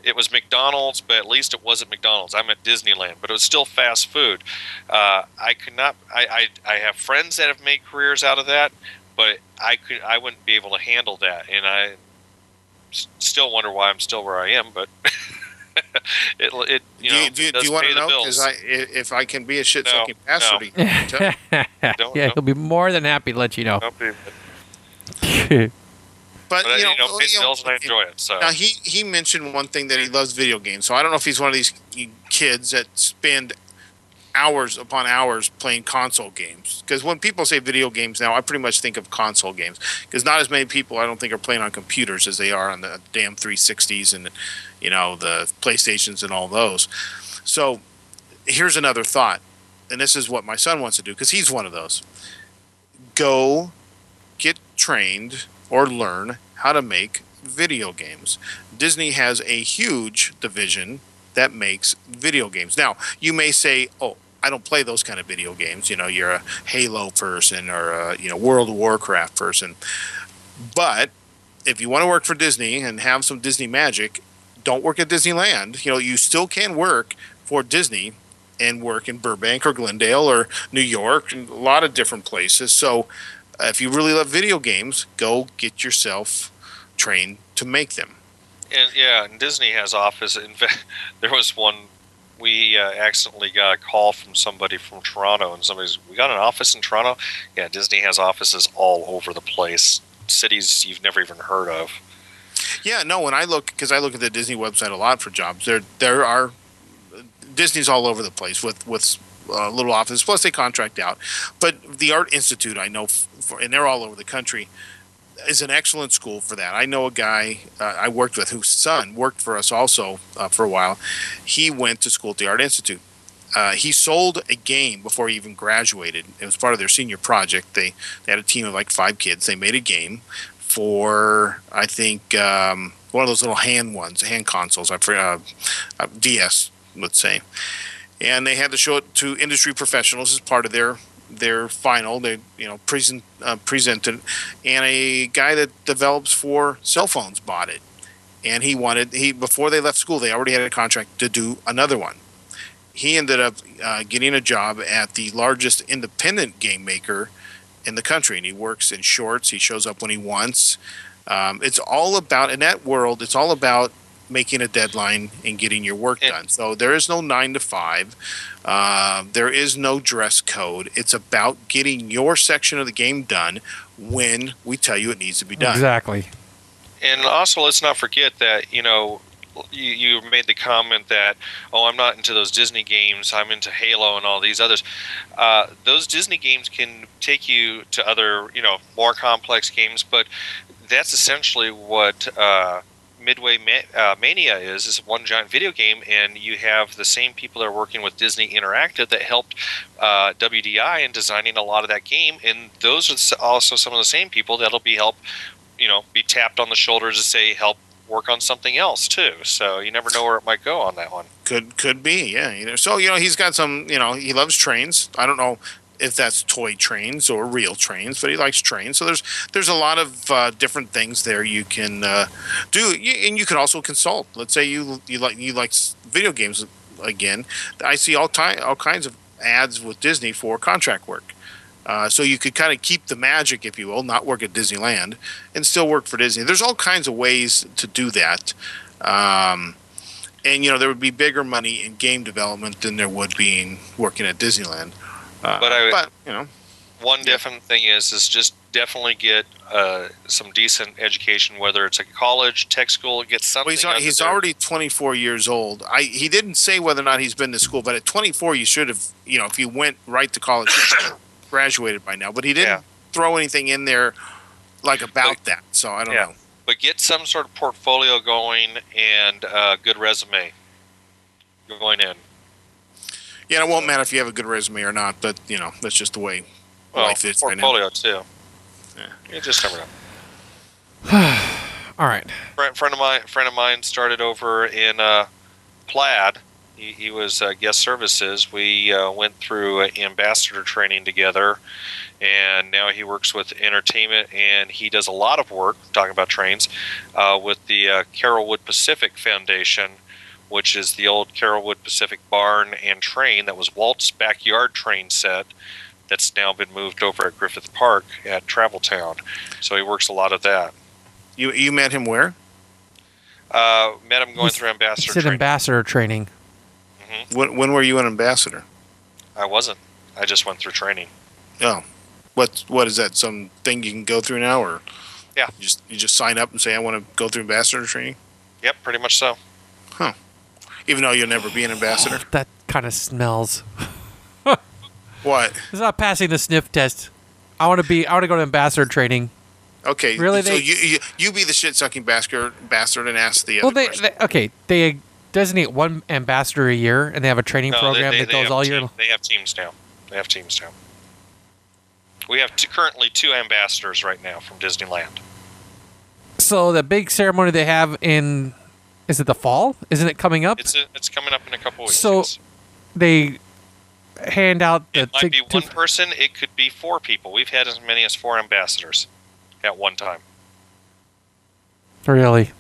S2: it was McDonald's, but at least it wasn't McDonald's. I'm at Disneyland, but it was still fast food. Uh, I could not. I, I I have friends that have made careers out of that, but I could. I wouldn't be able to handle that, and I s- still wonder why I'm still where I am. But it, it you
S3: do
S2: know
S3: you, do you,
S2: does
S3: do you want to know? Because I, i- if I can be a shit sucking
S2: No,
S3: bastard,
S2: no.
S1: yeah,
S2: Don't- don't.
S1: he'll be more than happy to let you know.
S3: But,
S2: But
S3: you know,
S2: you know,
S3: you know,
S2: and I enjoy it. So
S3: Now he he mentioned one thing that he loves video games. So I don't know if he's one of these kids that spend hours upon hours playing console games. Because when people say video games now, I pretty much think of console games. Because not as many people I don't think are playing on computers as they are on the damn 360s and you know the PlayStations and all those. So here's another thought, and this is what my son wants to do because he's one of those. Go get trained or learn how to make video games. Disney has a huge division that makes video games. Now, you may say, "Oh, I don't play those kind of video games." You know, you're a Halo person or a, you know, World of Warcraft person. But if you want to work for Disney and have some Disney magic, don't work at Disneyland. You know, you still can work for Disney and work in Burbank or Glendale or New York and a lot of different places. So, if you really love video games, go get yourself trained to make them.
S2: And yeah, and Disney has office. In fact, there was one we uh, accidentally got a call from somebody from Toronto, and somebody's we got an office in Toronto. Yeah, Disney has offices all over the place, cities you've never even heard of.
S3: Yeah, no. When I look, because I look at the Disney website a lot for jobs, there there are Disney's all over the place with with uh, little offices. Plus, they contract out. But the Art Institute, I know, for, and they're all over the country, is an excellent school for that. I know a guy uh, I worked with whose son worked for us also uh, for a while. He went to school at the Art Institute. Uh, he sold a game before he even graduated. It was part of their senior project. They, they had a team of like five kids. They made a game for I think um, one of those little hand ones, hand consoles. I forgot uh, DS, let's say, and they had to show it to industry professionals as part of their their final. They you know present uh, presented, and a guy that develops for cell phones bought it, and he wanted he before they left school they already had a contract to do another one. He ended up uh, getting a job at the largest independent game maker in the country, and he works in shorts. He shows up when he wants. Um, it's all about in that world. It's all about making a deadline and getting your work
S2: And-
S3: done. So there is no nine to five. Uh, there is no dress code. It's about getting your section of the game done when we tell you it needs to be done.
S1: Exactly.
S2: And also, let's not forget that you know you, you made the comment that oh, I'm not into those Disney games. I'm into Halo and all these others. Uh, those Disney games can take you to other you know more complex games, but that's essentially what. Uh, Midway Ma- uh, Mania is is one giant video game, and you have the same people that are working with Disney Interactive that helped uh, WDI in designing a lot of that game, and those are also some of the same people that'll be help, you know, be tapped on the shoulders to say help work on something else too. So you never know where it might go on that one.
S3: Could could be, yeah. So you know he's got some. You know, he loves trains. I don't know if that's toy trains or real trains, but he likes trains. So there's there's a lot of uh, different things there you can uh, do, and you can also consult. Let's say you you like you like video games again. I see all time all kinds of ads with Disney for contract work. Uh, so you could kind of keep the magic, if you will, not work at Disneyland, and still work for Disney. There's all kinds of ways to do that. Um, and you know there would be bigger money in game development than there would be in working at Disneyland. Uh,
S2: But I-
S3: but you know,
S2: One different thing is is just definitely get uh, some decent education, whether it's a college, tech school, get something.
S3: well, he's, he's already 24 years old. I he didn't say whether or not he's been to school, but at 24 you should have, you know, if you went right to college, you should have graduated by now. But he didn't
S2: Yeah.
S3: throw anything in there like about
S2: Like-
S3: that. So I don't
S2: Yeah.
S3: know.
S2: but get some sort of portfolio going and a good resume going in.
S3: Yeah, it won't matter if you have a good resume or not, but you know that's just the way
S2: Well,
S3: life is right now.
S2: portfolio too.
S3: Yeah.
S2: You just never know.
S1: All right.
S2: friend, friend of mine friend of mine started over in uh, Plaid. He, he was uh, guest services. We uh, went through uh, ambassador training together, and now he works with entertainment. And he does a lot of work talking about trains uh, with the uh, Carolwood Pacific Foundation, which is the old Carolwood Pacific barn and train that was Walt's backyard train set. That's now been moved over at Griffith Park at Travel Town. So he works a lot of that.
S3: You you met him where?
S2: Uh, met him going
S1: He's-
S2: through ambassador
S1: said
S2: training.
S1: ambassador training.
S3: When when were you an ambassador?
S2: I wasn't. I just went through training.
S3: Oh, what what is that? Some thing you can go through now, or
S2: Yeah.
S3: you just you just sign up and say I want to go through ambassador training,
S2: Yep, pretty much so.
S3: Even though you'll never be an ambassador.
S1: That kind of smells.
S3: What?
S1: It's not passing the sniff test. I want to be. I want to go to ambassador training.
S3: Okay,
S1: Really,
S3: So
S1: they-
S3: you, you you be the shit sucking bastard bastard and ask the
S1: Well,
S3: other
S1: they, they okay. They designate one ambassador a year, and they have a training
S2: No,
S1: program
S2: they, they,
S1: that goes all
S2: team-
S1: year.
S2: They have teams now. They have teams now. We have two, currently two ambassadors right now from Disneyland.
S1: So the big ceremony they have in is it the fall? Isn't it coming up?
S2: It's it's coming up in a couple weeks.
S1: So, they hand out the
S2: it might
S1: tig-
S2: be one
S1: two-
S2: person. It could be four people. We've had as many as four ambassadors at one time.
S1: really.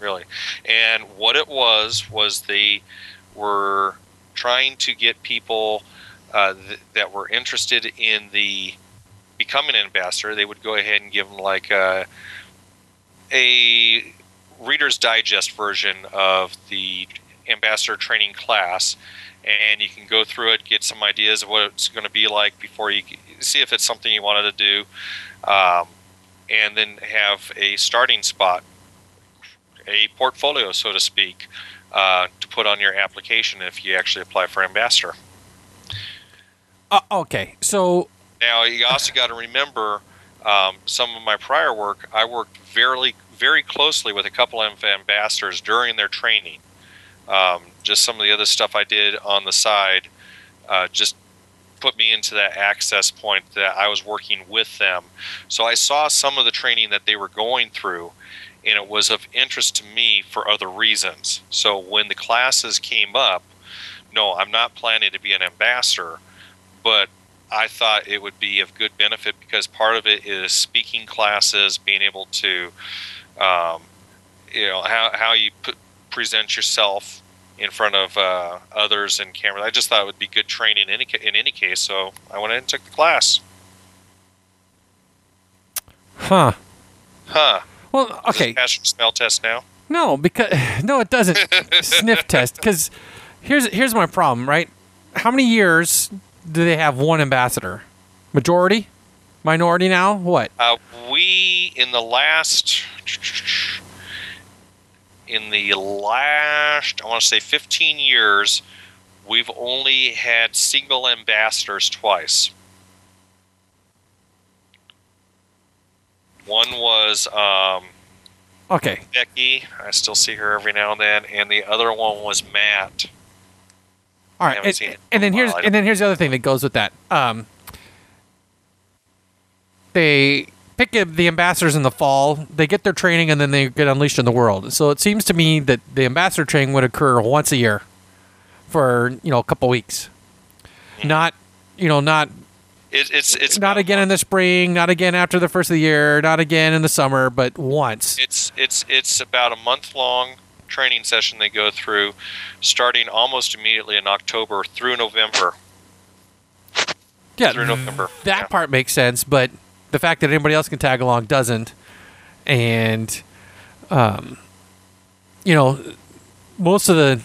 S2: really. And what it was was they were trying to get people uh, th- that were interested in the becoming an ambassador. They would go ahead and give them like a, a Reader's Digest version of the ambassador training class, and you can go through it, get some ideas of what it's going to be like before you see if it's something you wanted to do, um, and then have a starting spot, a portfolio, so to speak, uh, to put on your application if you actually apply for ambassador.
S1: Uh, okay, so
S2: Now you also got to remember um, some of my prior work. I worked very, very closely with a couple of ambassadors during their training. Um, just some of the other stuff I did on the side, uh, just put me into that access point that I was working with them. So I saw some of the training that they were going through, and it was of interest to me for other reasons. So when the classes came up, no, I'm not planning to be an ambassador, but I thought it would be of good benefit because part of it is speaking classes, being able to, um, you know, how, how you put, present yourself in front of uh, others and cameras. I just thought it would be good training in any, ca- in any case, so I went in and took the class.
S1: huh?
S2: Huh.
S1: Well,
S2: Does
S1: okay,
S2: pass your smell test now?
S1: no, because no, it doesn't. Sniff test, because here's here's my problem, right? How many years do they have one ambassador? Majority, minority now? What?
S2: Uh, we in the last in the last I want to say 15 years, we've only had single ambassadors twice. One was um,
S1: Okay,
S2: Becky. I still see her every now and then, and the other one was Matt.
S1: all right, and, and then here's and then here's the other thing that goes with that. Um, they pick the ambassadors in the fall. They get their training, and then they get unleashed in the world. So it seems to me that the ambassador training would occur once a year for you know a couple weeks,
S2: Mm-hmm.
S1: not you know not
S2: It, it's it's
S1: not again in the spring, not again after the first of the year, not again in the summer, but once.
S2: It's it's it's about a month long training session they go through, starting almost immediately in October through November.
S1: yeah,
S2: through November,
S1: That
S2: yeah.
S1: part makes sense, but the fact that anybody else can tag along doesn't. And, um, you know, most of the.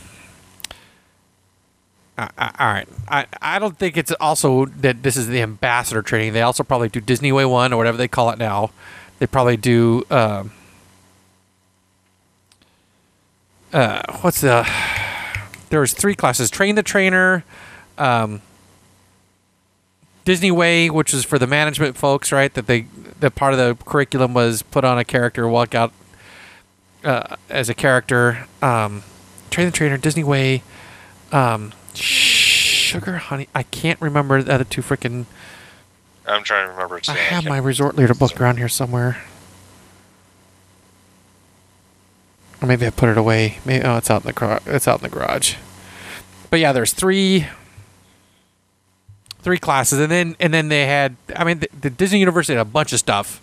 S1: Uh, all right, I I don't think it's also that this is the ambassador training. They also probably do Disney Way One or whatever they call it now. They probably do. Um, uh, what's the? There was three classes: train the trainer, um, Disney Way, which is for the management folks, right? That they that part of the curriculum was put on a character, walk out uh, as a character. Um, train the trainer, Disney Way, um, sugar honey. I can't remember the other two freaking.
S2: I'm trying to remember. Its
S1: I have
S2: can't-
S1: my resort leader book around here somewhere. Or maybe I put it away. Maybe oh, it's out in the car. it's out in the garage. But yeah, there's three three classes, and then and then they had. I mean, the, the Disney University had a bunch of stuff.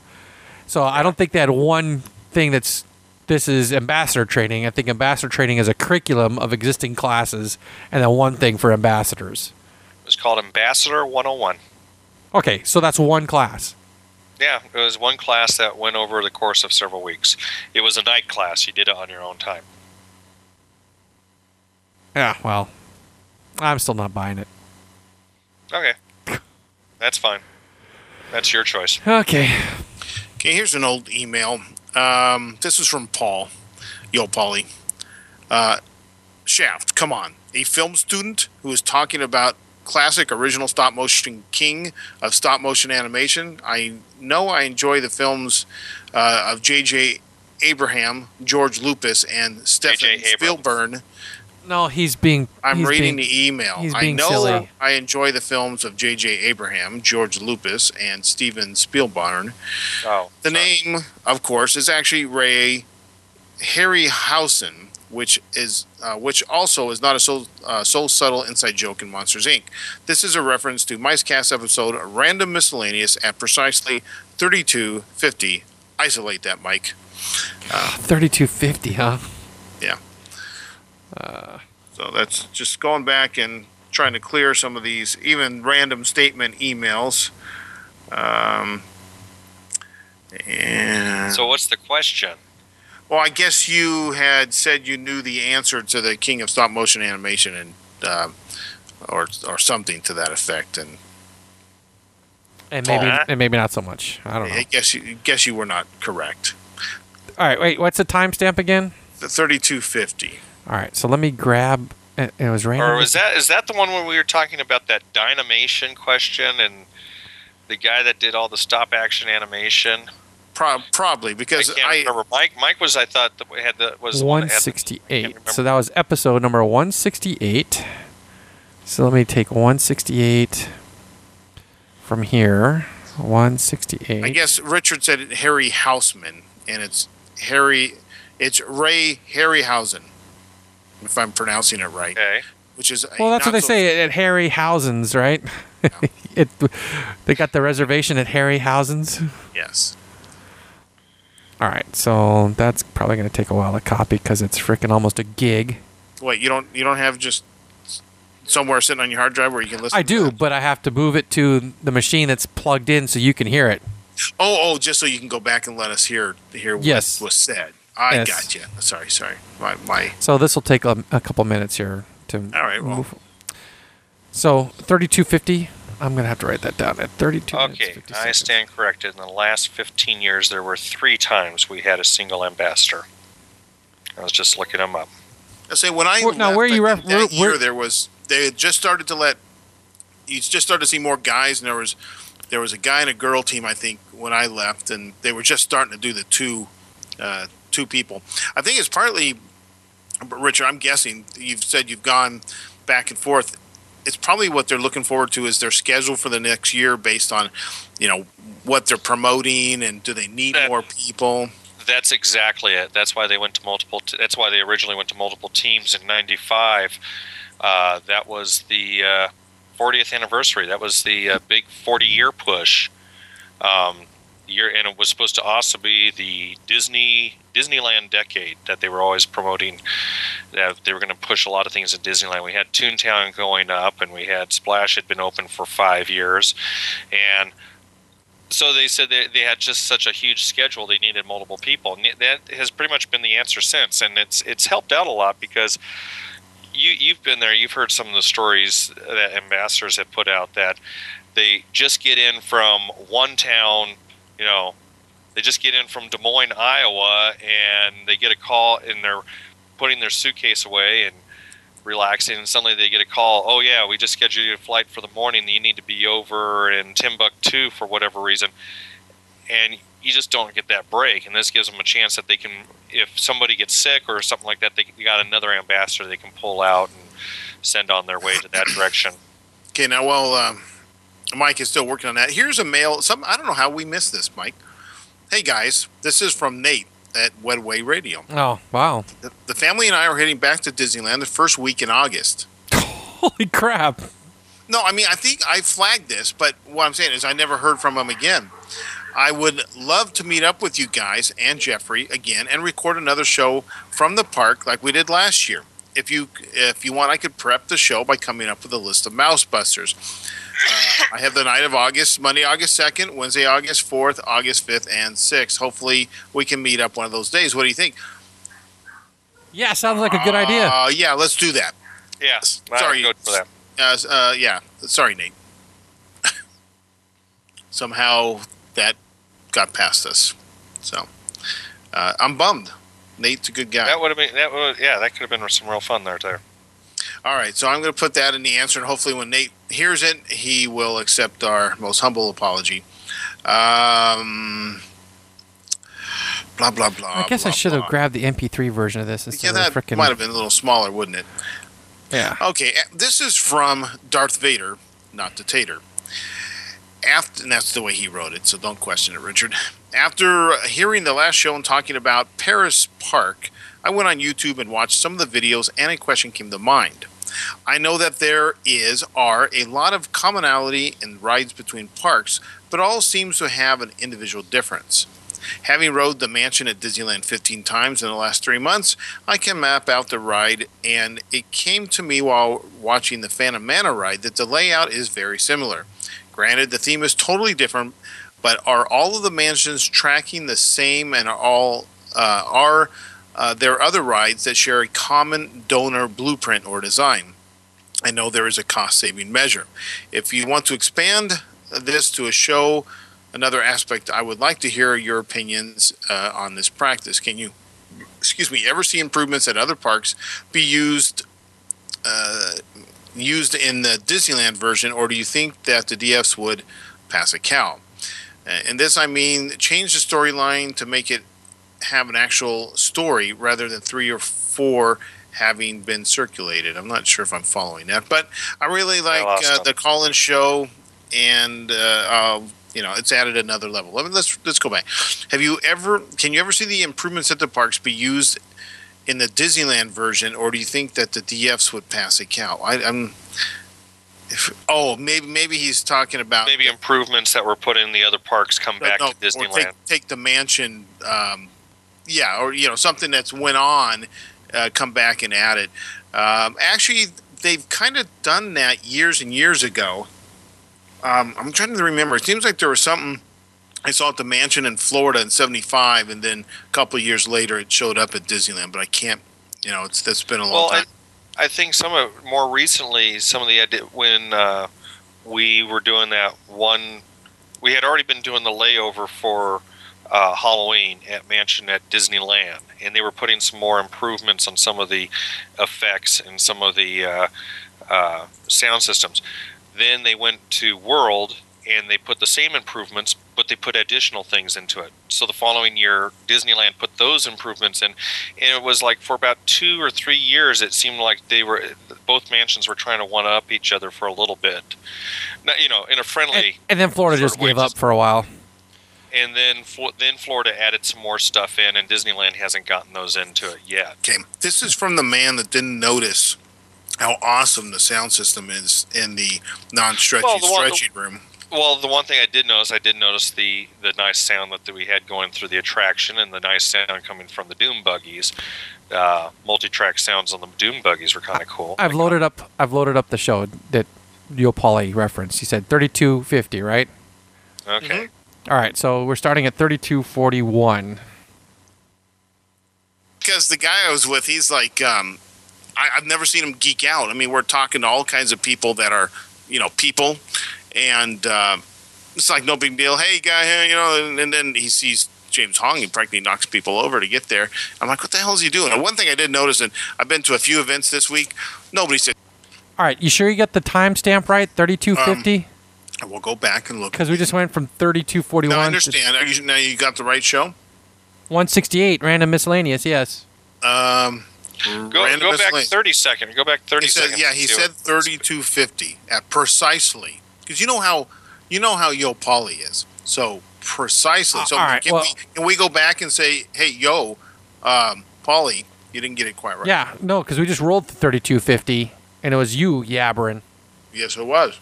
S1: So I don't think they had one thing that's this is ambassador training. I think ambassador training is a curriculum of existing classes, and then one thing for ambassadors.
S2: It was called Ambassador 101.
S1: Okay, so that's one class.
S2: Yeah, it was one class that went over the course of several weeks. It was a night class. You did it on your own time.
S1: Yeah, well, I'm still not buying it.
S2: Okay, that's fine. That's your choice.
S1: Okay.
S3: Okay, here's an old email. Um, this is from Paul. Yo, Paulie. Uh, Shaft, come on. A film student who is talking about classic original stop motion king of stop motion animation. I know I enjoy the films uh, of J.J. Abraham, George Lucas, and Stephen
S2: Abrams.
S3: Spielberg.
S1: No, he's being.
S3: I'm
S1: he's
S3: reading
S1: being-
S3: the email.
S1: he's
S3: I know
S1: silly.
S3: I enjoy the films of J.J. Abraham, George Lucas, and Steven Spielberg.
S2: Oh,
S3: The
S2: sorry.
S3: name, of course, is actually Ray Harryhausen, which is uh, which also is not a so uh, so subtle inside joke in Monsters Inc. This is a reference to Micecast episode Random Miscellaneous at precisely 3250. Isolate that, Mike.
S1: 3250, huh?
S3: Yeah. So that's just going back and trying to clear some of these even random statement emails. Um, and
S2: So what's the question?
S3: Well, I guess you had said you knew the answer to the King of Stop Motion Animation, and uh, or or something to that effect. And
S1: And maybe
S2: Aw.
S1: and maybe not so much. I don't know.
S3: I guess you guess you were not correct.
S1: All right, wait. What's the timestamp again?
S3: The thirty-two fifty.
S1: All right, so let me grab. It it was random.
S2: Or was that is that the one where we were talking about that dynamation question and the guy that did all the stop action animation?
S3: Pro- probably
S2: I
S3: because
S2: can't
S3: I,
S2: remember. Mike Mike was I thought that we had the was the one
S1: one
S2: that had-
S1: sixty
S2: can't
S1: eight?
S2: remember.
S1: So that was episode number one sixty eight. So let me take one sixty eight from here. One sixty eight.
S3: I guess Richard said Harry Houseman, and it's Harry. It's Ray Harryhausen, if I'm pronouncing it right.
S2: Okay.
S3: Which is
S1: Well, that's what they
S3: so-
S1: say at Harry Harryhausen's, right? it, they got the reservation at Harry Harryhausen's.
S3: Yes.
S1: All right, so that's probably going to take a while to copy because it's freaking almost a gig.
S3: Wait, you don't you don't have just somewhere sitting on your hard drive where you can listen?
S1: I
S3: to
S1: do,
S3: that?
S1: but I have to move it to the machine that's plugged in so you can hear it.
S3: Oh, oh, just so you can go back and let us hear hear
S1: Yes.
S3: what was said. I
S1: Yes.
S3: got you. Sorry, sorry. My my.
S1: So this will take a, a couple minutes here to.
S3: All right, well.
S1: move. So thirty-two fifty. I'm gonna have to write that down at thirty-two. minutes,
S2: Okay,
S1: 50
S2: I
S1: seconds.
S2: stand corrected. In the last 15 years, there were three times we had a single ambassador. I was just looking them up.
S3: I say when I
S1: Well, now,
S3: left,
S1: where you
S3: I
S1: ref-
S3: think that
S1: where-
S3: year there was they had just started to let you just started to see more guys, and there was there was a guy and a girl team. I think when I left, and they were just starting to do the two uh, two people. I think it's partly, Richard. I'm guessing you've said you've gone back and forth. It's probably what they're looking forward to is their schedule for the next year based on, you know, what they're promoting and do they need
S2: That-
S3: more people.
S2: That's exactly it. That's why they went to multiple. T- that's why they originally went to multiple teams in '95. Uh, that was the uh, 40th anniversary. That was the uh, big 40-year push. Um, year, and it was supposed to also be the Disney Disneyland decade that they were always promoting. That they were going to push a lot of things at Disneyland. We had Toontown going up, and we had Splash had been open for five years, and so they said they, they had just such a huge schedule they needed multiple people and that has pretty much been the answer since and it's it's helped out a lot because you you've been there you've heard some of the stories that ambassadors have put out that they just get in from one town you know they just get in from Des Moines Iowa and they get a call and they're putting their suitcase away and relaxing and suddenly they get a call oh yeah we just scheduled you a flight for the morning. You need to be over in timbuktu for whatever reason. And you just don't get that break and this gives them a chance that they can if somebody gets sick or something like that they they got another ambassador they can pull out and send on their way to that direction.
S3: Okay, now while um, Mike is still working on that, here's a mail. Some I don't know how we missed this, Mike. Hey guys, this is from Nate at Wedway Radio.
S1: Oh wow!
S3: The, the family and I are heading back to Disneyland the first week in August.
S1: Holy crap!
S3: No, I mean I think I flagged this, but what I'm saying is I never heard from him again. I would love to meet up with you guys and Jeffrey again and record another show from the park like we did last year. If you if you want, I could prep the show by coming up with a list of mouse busters. Uh, I have the night of August, Monday, August 2nd, Wednesday, August 4th, August 5th, and 6th. Hopefully, we can meet up one of those days. What do you think?
S1: Yeah, sounds like a good idea.
S3: Uh, yeah, let's do that.
S2: yeah
S3: Sorry.
S2: good for that
S3: Uh, uh, yeah, sorry, Nate. Somehow that got past us. So uh, I'm bummed. Nate's a good guy.
S2: that would have been that would yeah that could have been some real fun there there
S3: All right, so I'm going to put that in the answer, and hopefully, when Nate hears it, he will accept our most humble apology. Um, blah blah blah.
S1: I guess I
S3: blah,
S1: should have grabbed the MP3 version of this
S3: Yeah,
S1: instead
S3: that
S1: of the freaking.
S3: might have been a little smaller, wouldn't it?
S1: Yeah.
S3: Okay, this is from Darth Vader, not the Tater. After, and that's the way he wrote it, so don't question it, Richard. After hearing the last show and talking about Paris Park, I went on YouTube and watched some of the videos, and a question came to mind. I know that there is are a lot of commonality in rides between parks, but all seems to have an individual difference. Having rode the mansion at Disneyland 15 times in the last three months, I can map out the ride, and it came to me while watching the Phantom Manor ride that the layout is very similar. Granted, the theme is totally different, but are all of the mansions tracking the same and are all uh, are uh, there are other rides that share a common donor blueprint or design? I know there is a cost saving measure. If you want to expand this to a show, another aspect, I would like to hear your opinions uh, on this practice. Can you, excuse me, ever see improvements at other parks be used? Uh, used in the Disneyland version, or do you think that the DFs would pass a cow? And this, I mean, change the storyline to make it have an actual story rather than three or four having been circulated. I'm not sure if I'm following that, but I really like
S2: lost
S3: uh, the call-in show, and uh, uh, you know, it's added another level. Let me, let's let's go back. Have you ever? Can you ever see the improvements at the parks be used in the Disneyland version, or do you think that the DFs would pass a cow? I, I'm. If, oh, maybe maybe he's talking about
S2: Maybe improvements that were put in the other parks come
S3: no,
S2: back
S3: no,
S2: to Disneyland.
S3: Take, take the mansion, um, yeah, or you know something that's went on, uh, come back and add it. Um, actually, they've kind of done that years and years ago. Um, I'm trying to remember. It seems like there was something I saw at the mansion in Florida in '75, and then a couple of years later it showed up at Disneyland. But I can't, you know, it's that's been a long
S2: well,
S3: time.
S2: I, I think some of more recently, some of the idea when uh, we were doing that one, we had already been doing the layover for uh, Halloween at Mansion at Disneyland, and they were putting some more improvements on some of the effects and some of the uh, uh, sound systems. Then they went to World and they put the same improvements, but they put additional things into it. So the following year, Disneyland put those improvements in, and it was like for about two or three years, it seemed like they were both mansions were trying to one up each other for a little bit. Not, you know, in a friendly.
S1: and then Florida just gave up for a while.
S2: And then then Florida added some more stuff in, and Disneyland hasn't gotten those into it yet.
S3: Okay, this is from the man that didn't notice how awesome the sound system is in the non-stretchy
S2: Well, the one-
S3: stretching room.
S2: Well, the one thing I did notice, I did notice the the nice sound that, that we had going through the attraction, and the nice sound coming from the Doom buggies. Uh, multi-track sounds on the Doom buggies were kind of cool.
S1: I've loaded up. I've loaded up the show that Yo Pauly referenced. He said 3250, right?
S2: Okay.
S1: All right, so we're starting at 3241.
S3: because the guy I was with, he's like, um, I, I've never seen him geek out. I mean, we're talking to all kinds of people that are, you know, people, and uh, it's like no big deal. Hey, guy, hey, you know, and, and then he sees James Hong, he practically knocks people over to get there. I'm like, what the hell is he doing? And one thing I did notice, and I've been to a few events this week, nobody said,
S1: All right, you sure you got the timestamp right? 3250?
S3: We'll go back and look.
S1: Because we just went from 3241
S3: Now, I
S1: to
S3: understand. Are you, now you got the right show.
S1: 168, random miscellaneous, yes.
S3: Um,
S2: Go,
S3: random
S2: go back
S3: miscellaneous.
S2: 30 seconds. Go back 30
S3: He said,
S2: seconds.
S3: yeah, he said thirty-two fifty at precisely because you know how you know how Yo Polly is. So precisely.
S1: Uh,
S3: So
S1: all right,
S3: can
S1: well-
S3: we can we go back and say, hey, Yo, um, Polly, you didn't get it quite right.
S1: Yeah, no, because we just rolled to 3250, and it was you yabbering.
S3: Yes, it was.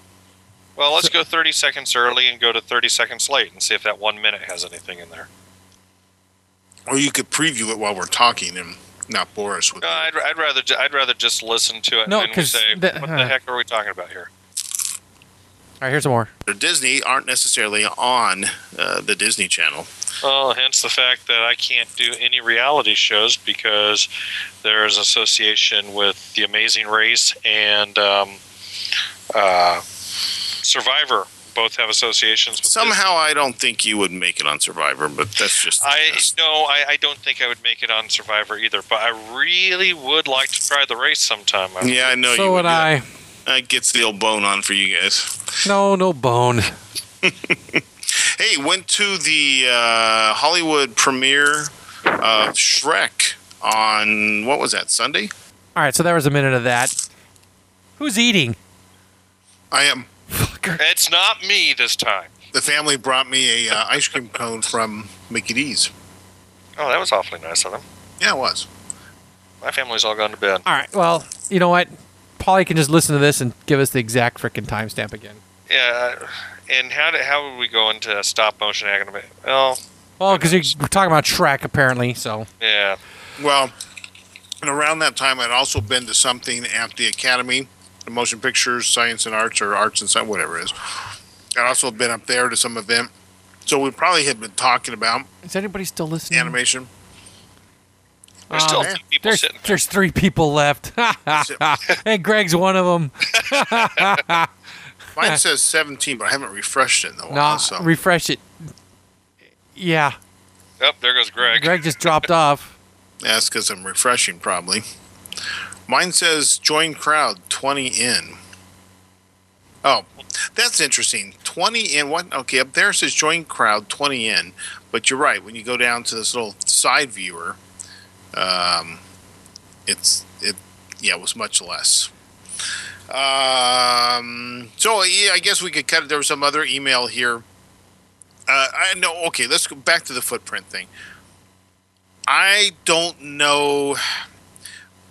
S2: Well, let's go 30 seconds early and go to 30 seconds late and see if that one minute has anything in there.
S3: Or you could preview it while we're talking and not bore us with.
S2: No,
S3: it.
S2: I'd, I'd rather I'd rather just listen to it
S1: No,
S2: and say,
S1: the-
S2: what
S1: uh,
S2: the heck are we talking about here?
S1: All right, here's some more.
S3: Disney aren't necessarily on uh, the Disney Channel.
S2: Well, hence the fact that I can't do any reality shows because there is association with The Amazing Race and um, uh, Survivor. Both have associations with Disney.
S3: Somehow, I don't think you would make it on Survivor, but that's just.
S2: I
S3: that's-
S2: no, I, I don't think I would make it on Survivor either. But I really would like to try the race sometime. I-
S3: yeah, I know you
S1: so would I.
S3: That. That gets the old bone on for you guys.
S1: No, no bone.
S3: Hey, went to the uh, Hollywood premiere of Shrek on what was that Sunday?
S1: All right, so there was a minute of that. Who's eating?
S3: I am.
S1: Fucker.
S2: It's not me this time.
S3: The family brought me a uh, ice cream cone from Mickey D's.
S2: Oh, that was awfully nice of them.
S3: Yeah, it was.
S2: My family's all gone to bed.
S1: All right, well, you know what? Polly can just listen to this and give us the exact freaking timestamp again.
S2: Yeah, and how did how would we go into stop motion animation? Well,
S1: Well, because we're talking about Shrek, apparently, so.
S2: yeah.
S3: Well, and around that time, I'd also been to something at the Academy of Motion Pictures, Science and Arts, or Arts and Science, whatever it is. I'd also been up there to some event. So we probably had been talking about
S1: Is anybody still listening?
S3: animation.
S2: There's still a
S3: oh,
S2: man. people
S1: There's,
S2: sitting there.
S1: there's three people left. and Greg's one of them.
S3: Mine says 17, but I haven't refreshed it in a while.
S1: Nah,
S3: so.
S1: refresh it. Yeah,
S2: Oh, there goes Greg.
S1: Greg just dropped off.
S3: That's because I'm refreshing, probably. Mine says join crowd 20 in. Oh, that's interesting. 20 in. What? Okay, up there says join crowd 20 in. But you're right. When you go down to this little side viewer, um, it's it. Yeah, it was much less. Um, so yeah, I guess we could cut it. There was some other email here. Uh, I know. Okay, let's go back to the footprint thing. I don't know.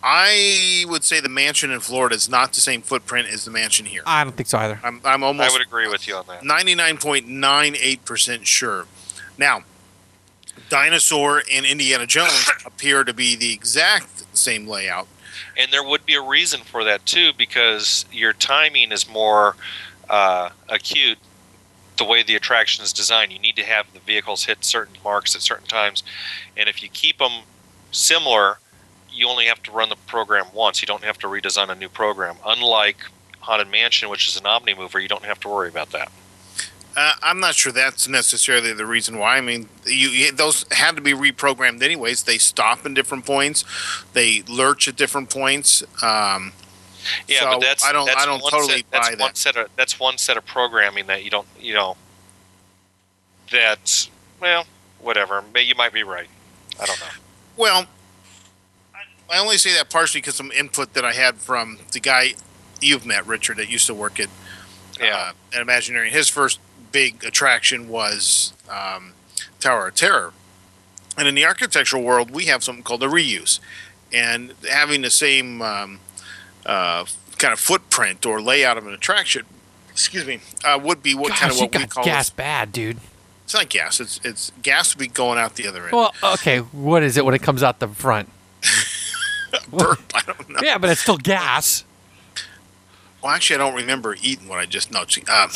S3: I would say the mansion in Florida is not the same footprint as the mansion here.
S1: I don't think so either.
S3: I'm, I'm
S2: I would agree with you on that.
S3: 99.98% sure. Now, Dinosaur and Indiana Jones appear to be the exact same layout.
S2: And there would be a reason for that too, because your timing is more uh, acute. The way the attraction is designed, you need to have the vehicles hit certain marks at certain times, and if you keep them similar, you only have to run the program once. You don't have to redesign a new program. Unlike Haunted Mansion, which is an Omnimover, you don't have to worry about that.
S3: Uh, I'm not sure that's necessarily the reason why. I mean, you, you those had to be reprogrammed anyways. They stop in different points, they lurch at different points. Um,
S2: Yeah,
S3: So,
S2: but that's
S3: I don't-
S2: That's
S3: I don't
S2: one
S3: totally
S2: set, that's
S3: buy
S2: one
S3: that.
S2: set of that's one set of programming that you don't you know. That's well, whatever. You might be right. I don't know.
S3: Well, I- I only say that partially because some input that I had from the guy you've met, Richard, that used to work at
S2: Yeah.
S3: uh, at Imagineering. His first big attraction was um, Tower of Terror, and in the architectural world, we have something called a reuse, and having the same um, uh, kind of footprint or layout of an attraction. Excuse me. Uh, would be what
S1: Gosh,
S3: kind of
S1: you
S3: what we call
S1: gas bad, dude.
S3: it's not gas. It's it's gas would be going out the other end.
S1: Well, okay, what is it when it comes out the front?
S3: Burp, I don't know.
S1: Yeah, but it's still gas.
S3: Well, actually, I don't remember eating what I just no. Um,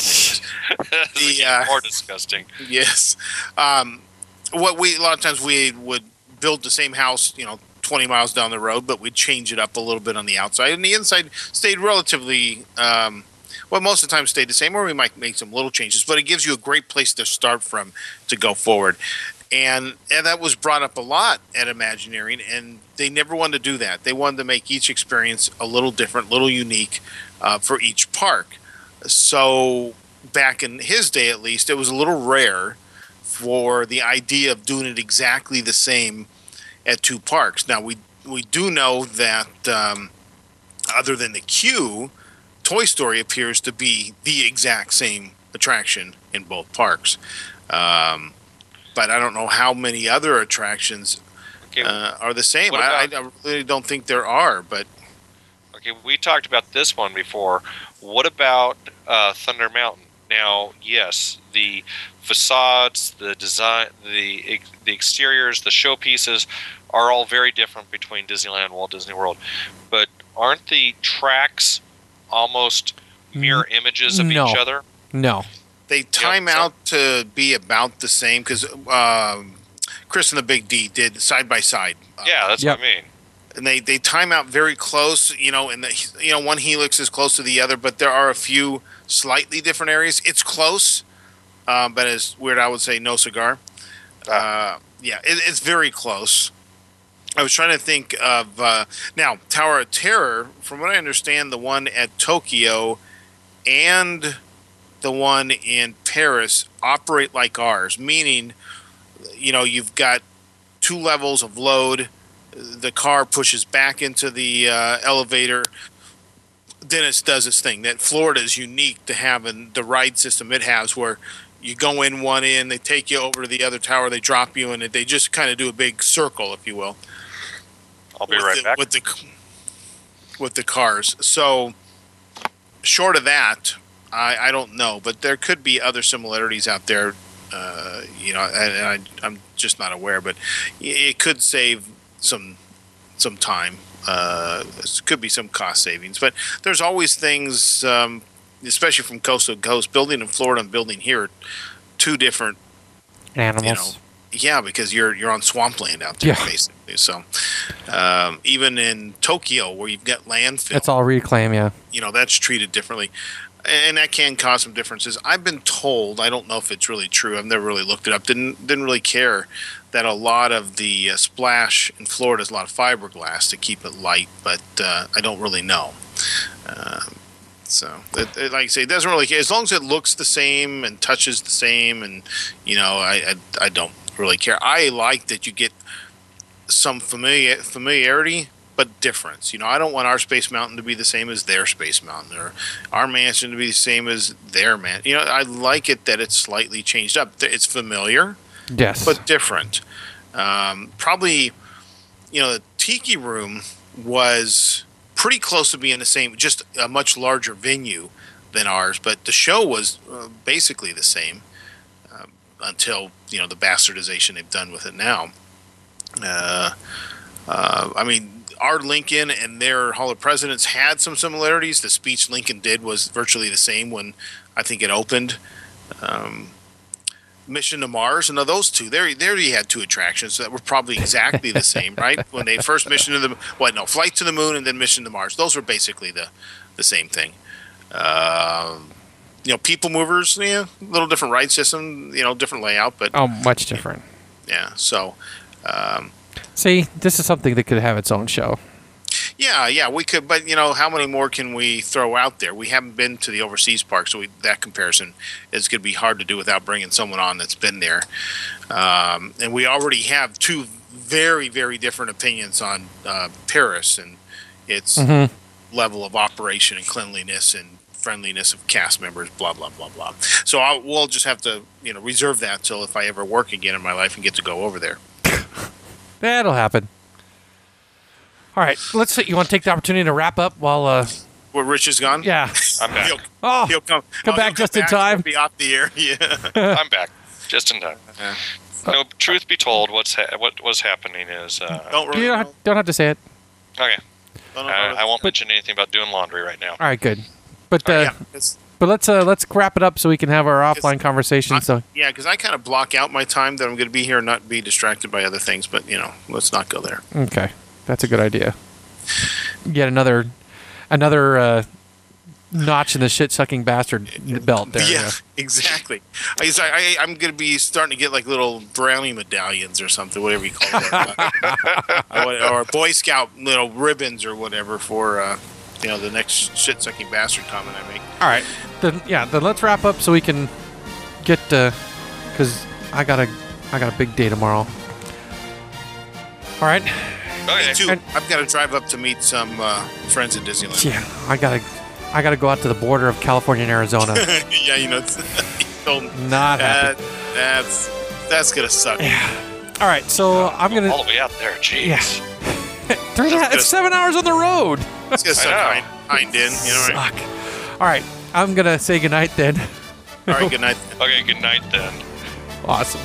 S3: The, uh,
S2: more disgusting.
S3: yes. Um, what we a lot of times we would build the same house, you know, twenty miles down the road, but we'd change it up a little bit on the outside, and the inside stayed relatively. Um, well, most of the time stayed the same, or we might make some little changes. But it gives you a great place to start from to go forward. And, and that was brought up a lot at Imagineering, and they never wanted to do that. They wanted to make each experience a little different, little unique uh, for each park. So back in his day, at least, it was a little rare for the idea of doing it exactly the same at two parks. Now we we do know that um, other than the queue, Toy Story appears to be the exact same attraction in both parks. Um, but I don't know how many other attractions
S2: Okay,
S3: uh, are the same.
S2: What
S3: I, I really don't think there are, but
S2: okay. We talked about this one before. What about uh, Thunder Mountain? Now, yes, the facades, the design, the the exteriors, the showpieces are all very different between Disneyland and Walt Disney World. But aren't the tracks almost mirror images of
S1: no.
S2: each other?
S1: No.
S3: They time
S2: so-
S3: out to be about the same because um, Chris and the Big D did side by side. Uh,
S2: Yeah, that's
S1: Yep.
S2: what I mean.
S3: and they they time out very close. You know, and the you know one helix is close to the other, but there are a few slightly different areas. It's close, um, but as weird, I would say no cigar. Uh, yeah, it, it's very close. I was trying to think of uh, now Tower of Terror. From what I understand, the one at Tokyo and the one in Paris operate like ours, meaning, you know, you've got two levels of load. The car pushes back into the uh, elevator. Then it does its thing. That Florida is unique to having the ride system it has, where you go in one end, they take you over to the other tower, they drop you, and they just kind of do a big circle, if you will
S2: I'll be right
S3: the,
S2: back.
S3: with the with the cars. So short of that, I, I don't know, but there could be other similarities out there. Uh, you know, and, and I, I'm just not aware, but it could save some some time. Uh, it could be some cost savings, but there's always things, um, especially from coast to coast. Building in Florida and building here, two different
S1: Animals.
S3: yeah, because you're you're on swampland out there
S1: Yeah.
S3: basically. So, Um, even in Tokyo, where you've got landfill,
S1: It's all reclaim, yeah.
S3: you know that's treated differently and that can cause some differences. I've been told i don't know if it's really true i've never really looked it up didn't didn't really care that a lot of the uh, splash in florida is a lot of fiberglass to keep it light but uh, i don't really know. Um, so it, it, like i say it doesn't really care. As long as it looks the same and touches the same and you know i i, I don't really care. I like that you get some familiar, familiarity but difference. You know, I don't want our Space Mountain to be the same as their Space Mountain, or our mansion to be the same as their man. You know, I like it that it's slightly changed up. It's familiar,
S1: Yes.
S3: but different. Um, probably, you know, the Tiki Room was pretty close to being the same, just a much larger venue than ours. But the show was uh, basically the same um, until you know the bastardization they've done with it now. Uh, uh, I mean, our Lincoln and their Hall of Presidents had some similarities. The speech Lincoln did was virtually the same when I think it opened. Um, Mission to Mars, and of those two, there, there you had two attractions that were probably exactly the same, right? When they first mission to the, what? No, flight to the moon and then mission to Mars. Those were basically the, the same thing. Um, you know, people movers, yeah, little different ride system, you know, different layout, but
S1: oh, much different.
S3: yeah. So, um,
S1: See, this is something that could have its own show.
S3: Yeah, yeah, we could, but you know, how many more can we throw out there? We haven't been to the overseas park, so we, that comparison is going to be hard to do without bringing someone on that's been there. Um, and we already have two very, very different opinions on uh, Paris and its
S1: Mm-hmm.
S3: level of operation and cleanliness and friendliness of cast members. Blah blah blah blah. So I, we'll just have to, you know, reserve that till if I ever work again in my life and get to go over there.
S1: That'll happen. All right, let's see. You want to take the opportunity to wrap up while, uh,
S3: Where Rich is gone,
S1: yeah.
S2: I'm back.
S3: He'll,
S1: Oh,
S3: he'll come,
S1: Come
S3: oh,
S1: back
S3: he'll
S1: just in time.
S3: He'll Be off the air. Yeah.
S2: I'm back, just in time.
S3: Yeah.
S2: No, truth be told, what's ha- what was happening is uh,
S3: Don't
S1: you don't have, don't have to say it.
S2: okay. I, I won't mention anything about doing laundry right now.
S1: All right, good. But uh,
S3: yeah, it's,
S1: but let's uh, let's wrap it up so we can have our offline conversation.
S3: I-
S1: So
S3: yeah, because I kind of block out my time that I'm going to be here and not be distracted by other things. But you know, let's not go there.
S1: okay, that's a good idea. Yet another another uh, notch in the shit sucking bastard belt there.
S3: yeah, exactly. I, I, I'm going to be starting to get like little brownie medallions or something, whatever you call it, or, or Boy Scout little ribbons or whatever for uh, you know the next shit sucking bastard comment I make.
S1: All right. Then yeah. Then let's wrap up so we can get because I got a I got a big day tomorrow. All right.
S2: Okay.
S3: Too,
S1: And-
S3: I've got to drive up to meet some uh, friends in Disneyland.
S1: Yeah. I gotta I gotta go out to the border of California and Arizona.
S3: yeah, you know, it's, you.
S1: Not
S3: That,
S1: happy.
S3: that's that's gonna suck. Yeah.
S1: All right. So I'm gonna
S2: all the way out there. Jeez.
S1: yeah. Three and a half, it's seven hours on the road.
S3: It's gonna suck
S2: know.
S3: hind, hind in. You know, right?
S1: Suck. All right. I'm gonna say goodnight then.
S3: All right, good night.
S2: Okay. Good night then.
S1: Awesome.